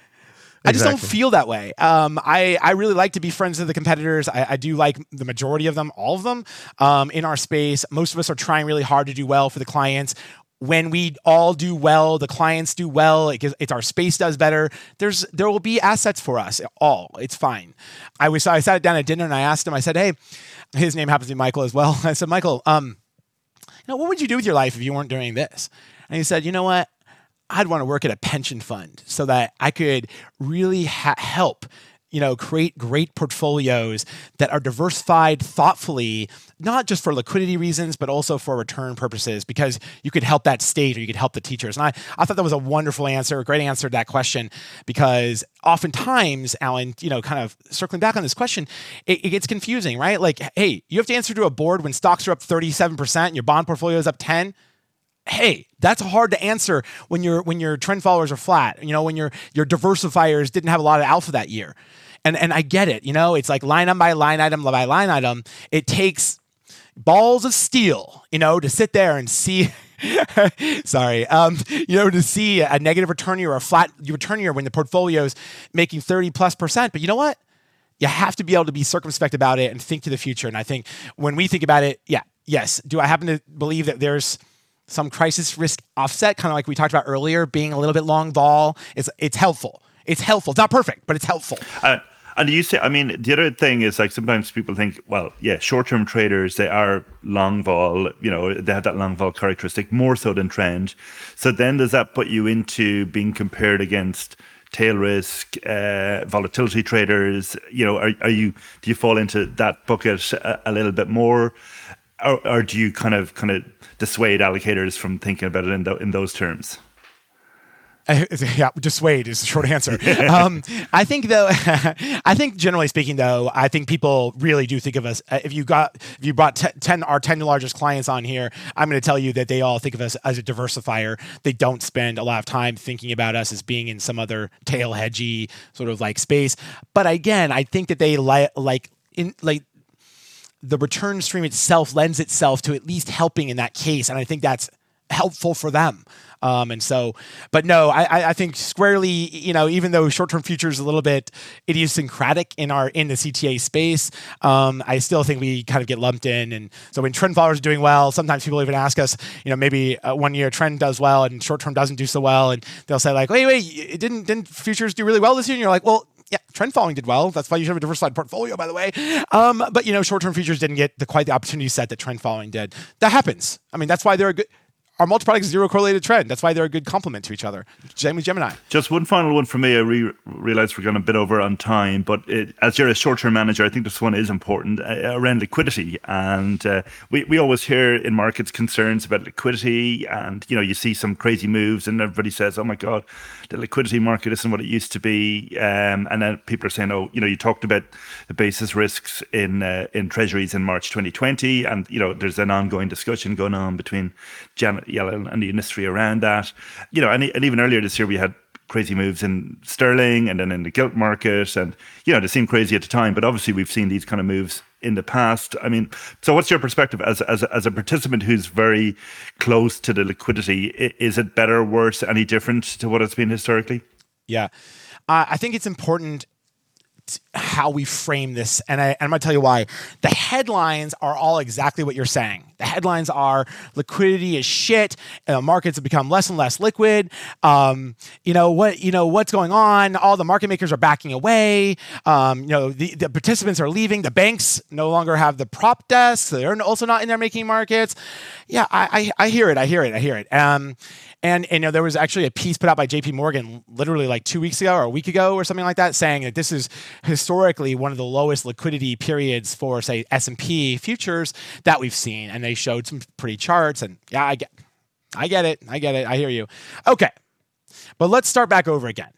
I just don't feel that way. Um, I, I really like to be friends with the competitors. I, I do like the majority of them, all of them um, in our space. Most of us are trying really hard to do well for the clients. When we all do well, the clients do well. It, it's our space does better. There's there will be assets for us all. It's fine. I was I sat down at dinner and I asked him. I said, "Hey, his name happens to be Michael as well." I said, "Michael, um, you know, what would you do with your life if you weren't doing this?" And he said, "You know what? I'd want to work at a pension fund so that I could really ha- help you know create great portfolios that are diversified thoughtfully not just for liquidity reasons but also for return purposes because you could help that state or you could help the teachers. And i, I thought that was a wonderful answer a great answer to that question because oftentimes alan you know kind of circling back on this question it, it gets confusing right? Like hey you have to answer to a board when stocks are up 37% and your bond portfolio is up 10 hey that's hard to answer when your when your trend followers are flat you know when your your diversifiers didn't have a lot of alpha that year. And and i get it you know it's like line item by line item by line item. It takes balls of steel you know to sit there and see sorry um, you know to see a negative return year or a flat return year when the portfolio is making 30 plus percent but you know what you have to be able to be circumspect about it and think to the future and i think when we think about it yeah yes do i happen to believe that there's some crisis risk offset, kind of like we talked about earlier, being a little bit long vol. It's it's helpful. It's helpful. It's not perfect, but it's helpful. Uh, and you say, I mean, the other thing is like sometimes people think, well, yeah, short term traders, they are long vol, you know, they have that long vol characteristic more so than trend. So then does that put you into being compared against tail risk, uh, volatility traders? You know, are, are you, do you fall into that bucket a, a little bit more? Or, or do you kind of, kind of, dissuade allocators from thinking about it in, the, in those terms? yeah, dissuade is the short answer. um, I think though, I think generally speaking though, I think people really do think of us. Uh, if you got, if you brought t- ten our ten largest clients on here, I'm going to tell you that they all think of us as a diversifier. They don't spend a lot of time thinking about us as being in some other tail hedgy sort of like space. But again, I think that they li- like in like the return stream itself lends itself to at least helping in that case. And I think that's helpful for them. Um, and so, but no, I, I think squarely, you know, even though short-term futures a little bit idiosyncratic in our in the CTA space, um, I still think we kind of get lumped in. And so when trend followers are doing well, sometimes people even ask us, you know, maybe uh, one year trend does well and short-term doesn't do so well, and they'll say like, wait, wait, it didn't didn't futures do really well this year? And you're like, well, yeah, trend following did well. That's why you should have a diversified portfolio, by the way. Um, but you know, short term futures didn't get the quite the opportunity set that trend following did. That happens. I mean, that's why they're a good our multi-product zero correlated trend. That's why they're a good complement to each other. Same Gemini. Just one final one for me. I re- realize we're going a bit over on time, but it, as you're a short-term manager, I think this one is important uh, around liquidity. And uh, we we always hear in markets concerns about liquidity, and you know you see some crazy moves, and everybody says, "Oh my God, the liquidity market isn't what it used to be." Um, and then people are saying, "Oh, you know, you talked about the basis risks in uh, in treasuries in March 2020, and you know there's an ongoing discussion going on between Janet Yellen and the industry around that. You know, and, and even earlier this year we had crazy moves in sterling and then in the gilt market, and you know they seemed crazy at the time, but obviously we've seen these kind of moves in the past. I mean, so what's your perspective as as as a participant who's very close to the liquidity? Is it better, worse, any different to what it's been historically? Yeah, uh, I think it's important how we frame this, and, I, am going to tell you why. The headlines are all exactly what you're saying. The headlines are liquidity is shit. Uh, markets have become less and less liquid. Um, you know what? You know what's going on. All the market makers are backing away. Um, you know the, the participants are leaving. The banks no longer have the prop desks. They're also not in there making markets. Yeah, I, I, I hear it. I hear it. I hear it. Um, and, and you know, there was actually a piece put out by JP Morgan literally like two weeks ago or a week ago or something like that saying that this is historically one of the lowest liquidity periods for say S&P futures that we've seen. And they showed some pretty charts and yeah I get I get it. I get it. I hear you. Okay. But let's start back over again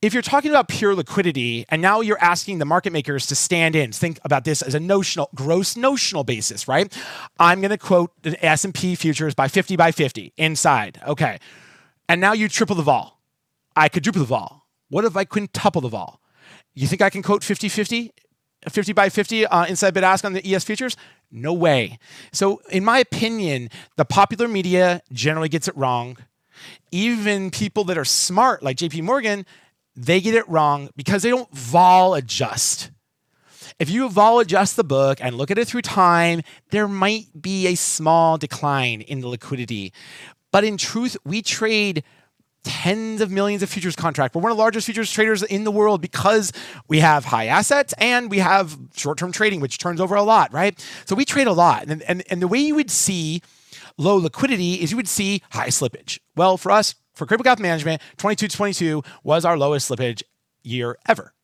if you're talking about pure liquidity and now you're asking the market makers to stand in think about this as a notional gross notional basis right? I'm going to quote the s&p futures by 50 by 50 inside okay? And now you triple the vol. I could triple the vol. What if i quintuple the vol? You think i can quote 50 50 50 by 50 uh, inside bid ask on the es futures? No way. So in my opinion the popular media generally gets it wrong. Even people that are smart like jp morgan they get it wrong because they don't vol adjust. If you vol adjust the book and look at it through time, there might be a small decline in the liquidity. But in truth, we trade tens of millions of futures contract. We're one of the largest futures traders in the world because we have high assets and we have short-term trading, which turns over a lot, right? So we trade a lot. And, and, and the way you would see low liquidity is you would see high slippage. Well, for us, for Crabel Capital Management, 22 22 was our lowest slippage year ever.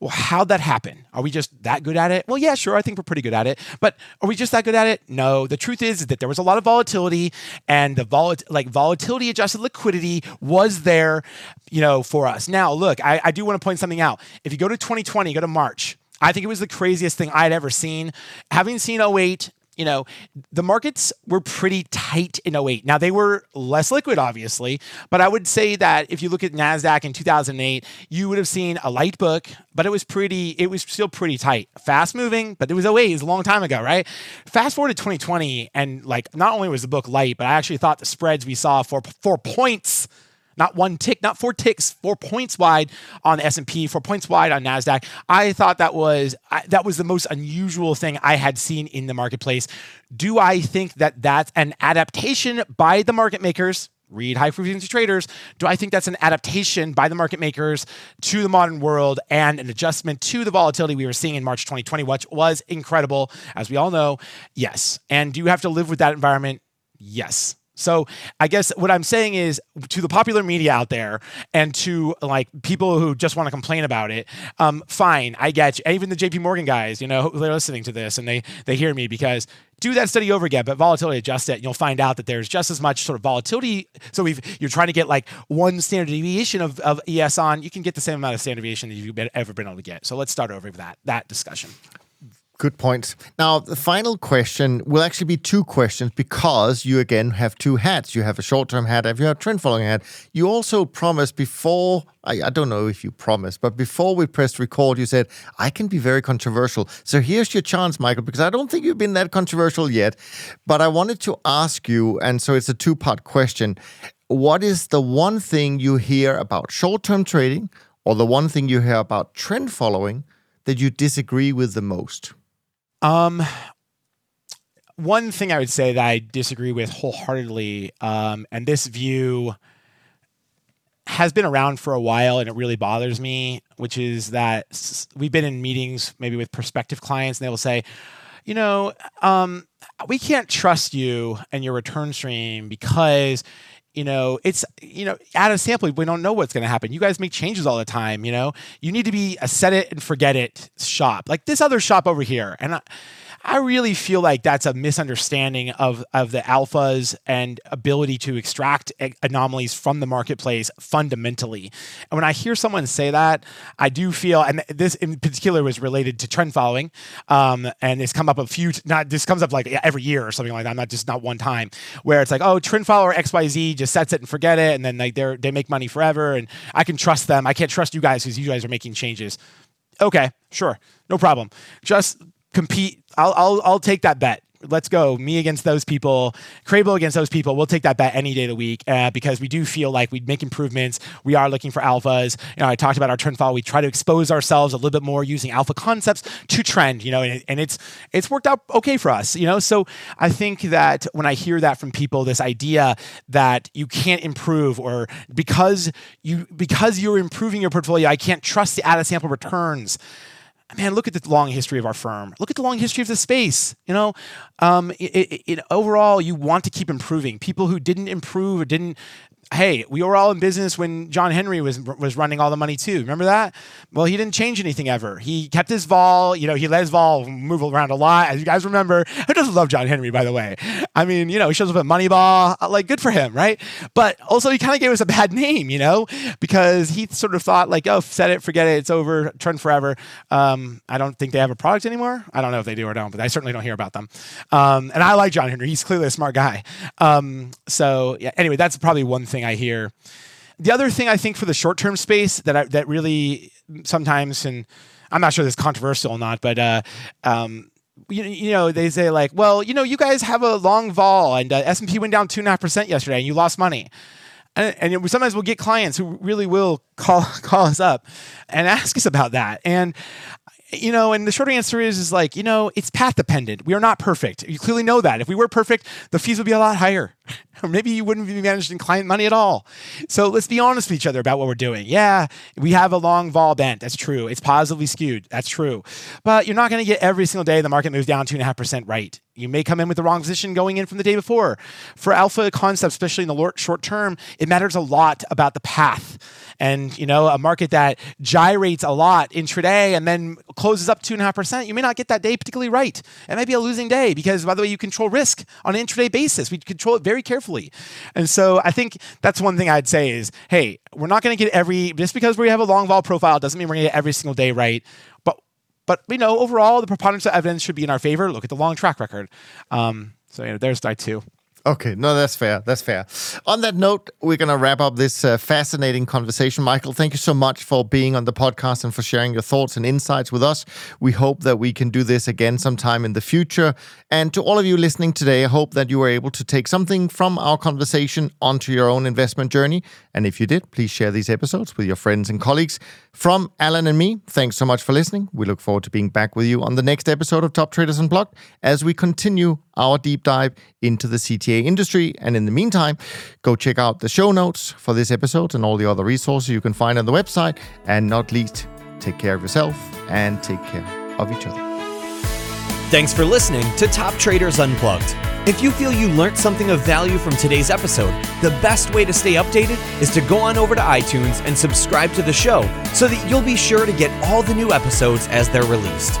Well, how'd that happen? Are we just that good at it? Well, yeah, sure. I think we're pretty good at it. But are we just that good at it? No. The truth is, is that there was a lot of volatility, and the vol- like volatility adjusted liquidity was there, you know, for us. Now, look, I, I do want to point something out. If you go to 2020, go to March. I think it was the craziest thing I'd ever seen. Having seen 08 you know, the markets were pretty tight in 08. Now, they were less liquid, obviously, but I would say that if you look at NASDAQ in 2008, you would have seen a light book, but it was pretty, it was still pretty tight. Fast moving, but it was 08, it was a long time ago, right? Fast forward to 2020, and like, not only was the book light, but I actually thought the spreads we saw for four points not one tick, not four ticks, four points wide on the S&P, four points wide on Nasdaq. I thought that was that was the most unusual thing I had seen in the marketplace. Do I think that that's an adaptation by the market makers? Read high frequency traders. Do I think that's an adaptation by the market makers to the modern world and an adjustment to the volatility we were seeing in March 2020, which was incredible, as we all know? Yes. And do you have to live with that environment? Yes. So I guess what I'm saying is to the popular media out there and to like people who just want to complain about it, um, fine, I get you. Even the JP Morgan guys, you know, they're listening to this and they they hear me because do that study over again, but volatility adjust it, and you'll find out that there's just as much sort of volatility. So if you're trying to get like one standard deviation of, of ES on, you can get the same amount of standard deviation that you've ever been able to get. So let's start over with that that discussion. Good points. Now, the final question will actually be two questions because you again have two hats. You have a short term hat, if you have a trend following hat. You also promised before, I, I, don't know if you promised, but before we pressed record, you said, I can be very controversial. So here's your chance, Michael, because I don't think you've been that controversial yet. But I wanted to ask you, and so it's a two part question. What is the one thing you hear about short term trading or the one thing you hear about trend following that you disagree with the most? Um, one thing I would say that I disagree with wholeheartedly, um, and this view has been around for a while and it really bothers me, which is that we've been in meetings maybe with prospective clients and they will say, you know, um, we can't trust you and your return stream because you know it's you know out of sample we don't know what's going to happen. You guys make changes all the time you know? You need to be a set it and forget it shop. Like this other shop over here and I, I really feel like that's a misunderstanding of, of the alphas and ability to extract anomalies from the marketplace fundamentally. And when I hear someone say that, I do feel, and this in particular was related to trend following, um, and it's come up a few, not this comes up like every year or something like that, not just not one time, where it's like, oh, trend follower XYZ just sets it and forget it, and then like they they make money forever, and I can trust them. I can't trust you guys because you guys are making changes. Okay, sure, no problem. Just compete. I'll, I'll, I'll take that bet let's go. Me against those people, Crabel against those people. We'll take that bet any day of the week uh, because we do feel like we'd make improvements. We are looking for alphas. You know, I talked about our trend follow. We try to expose ourselves a little bit more using alpha concepts to trend. You know, and, and it's it's worked out okay for us. You know, so I think that when I hear that from people, this idea that you can't improve or because you because you're improving your portfolio, I can't trust the out of sample returns man, look at the long history of our firm. Look at the long history of the space. You know, um, it, it, it, overall, you want to keep improving. People who didn't improve or didn't hey, we were all in business when John Henry was was running all the money too. Remember that? Well, he didn't change anything ever. He kept his vol. You know, he let his vol move around a lot. As you guys remember, who doesn't love John Henry? By the way, I mean, you know, he shows up at Moneyball. Uh, like, good for him, right? But also, he kind of gave us a bad name, you know, because he sort of thought like, oh, set it, forget it, it's over, trend forever. Um, I don't think they have a product anymore. I don't know if they do or don't, but I certainly don't hear about them. Um, and I like John Henry. He's clearly a smart guy. Um, so yeah. Anyway, that's probably one thing I hear. The other thing I think for the short term space that I, that really sometimes and I'm not sure this is controversial or not, but uh, um, you, you know they say like, well, you know, you guys have a long vol and uh, S and P went down two and a half percent yesterday, and you lost money. And, and sometimes we'll get clients who really will call call us up and ask us about that. And you know, and the short answer is, is like, you know, it's path dependent. We are not perfect. You clearly know that. If we were perfect, the fees would be a lot higher. or maybe you wouldn't be managing client money at all. So let's be honest with each other about what we're doing. Yeah, we have a long vol bent. That's true. It's positively skewed. That's true. But you're not going to get every single day the market moves down two and a half percent right. You may come in with the wrong position going in from the day before. For alpha concepts, especially in the short term, it matters a lot about the path. And you know, a market that gyrates a lot intraday and then closes up two and a half percent, you may not get that day particularly right. It might be a losing day because, by the way, you control risk on an intraday basis. We control it very carefully. And so I think that's one thing I'd say is, hey, we're not going to get every just because we have a long vol profile doesn't mean we're going to get every single day right. But but you know, overall, the preponderance of evidence should be in our favor. Look at the long track record. Um, so you know, there's die two. Okay, no, that's fair. That's fair. On that note, we're going to wrap up this uh, fascinating conversation. Michael, thank you so much for being on the podcast and for sharing your thoughts and insights with us. We hope that we can do this again sometime in the future. And to all of you listening today, I hope that you were able to take something from our conversation onto your own investment journey. And if you did, please share these episodes with your friends and colleagues. From Alan and me, thanks so much for listening. We look forward to being back with you on the next episode of Top Traders Unplugged as we continue our deep dive into the CTA industry. And in the meantime, go check out the show notes for this episode and all the other resources you can find on the website. And not least, take care of yourself and take care of each other. Thanks for listening to Top Traders Unplugged. If you feel you learned something of value from today's episode, the best way to stay updated is to go on over to iTunes and subscribe to the show so that you'll be sure to get all the new episodes as they're released.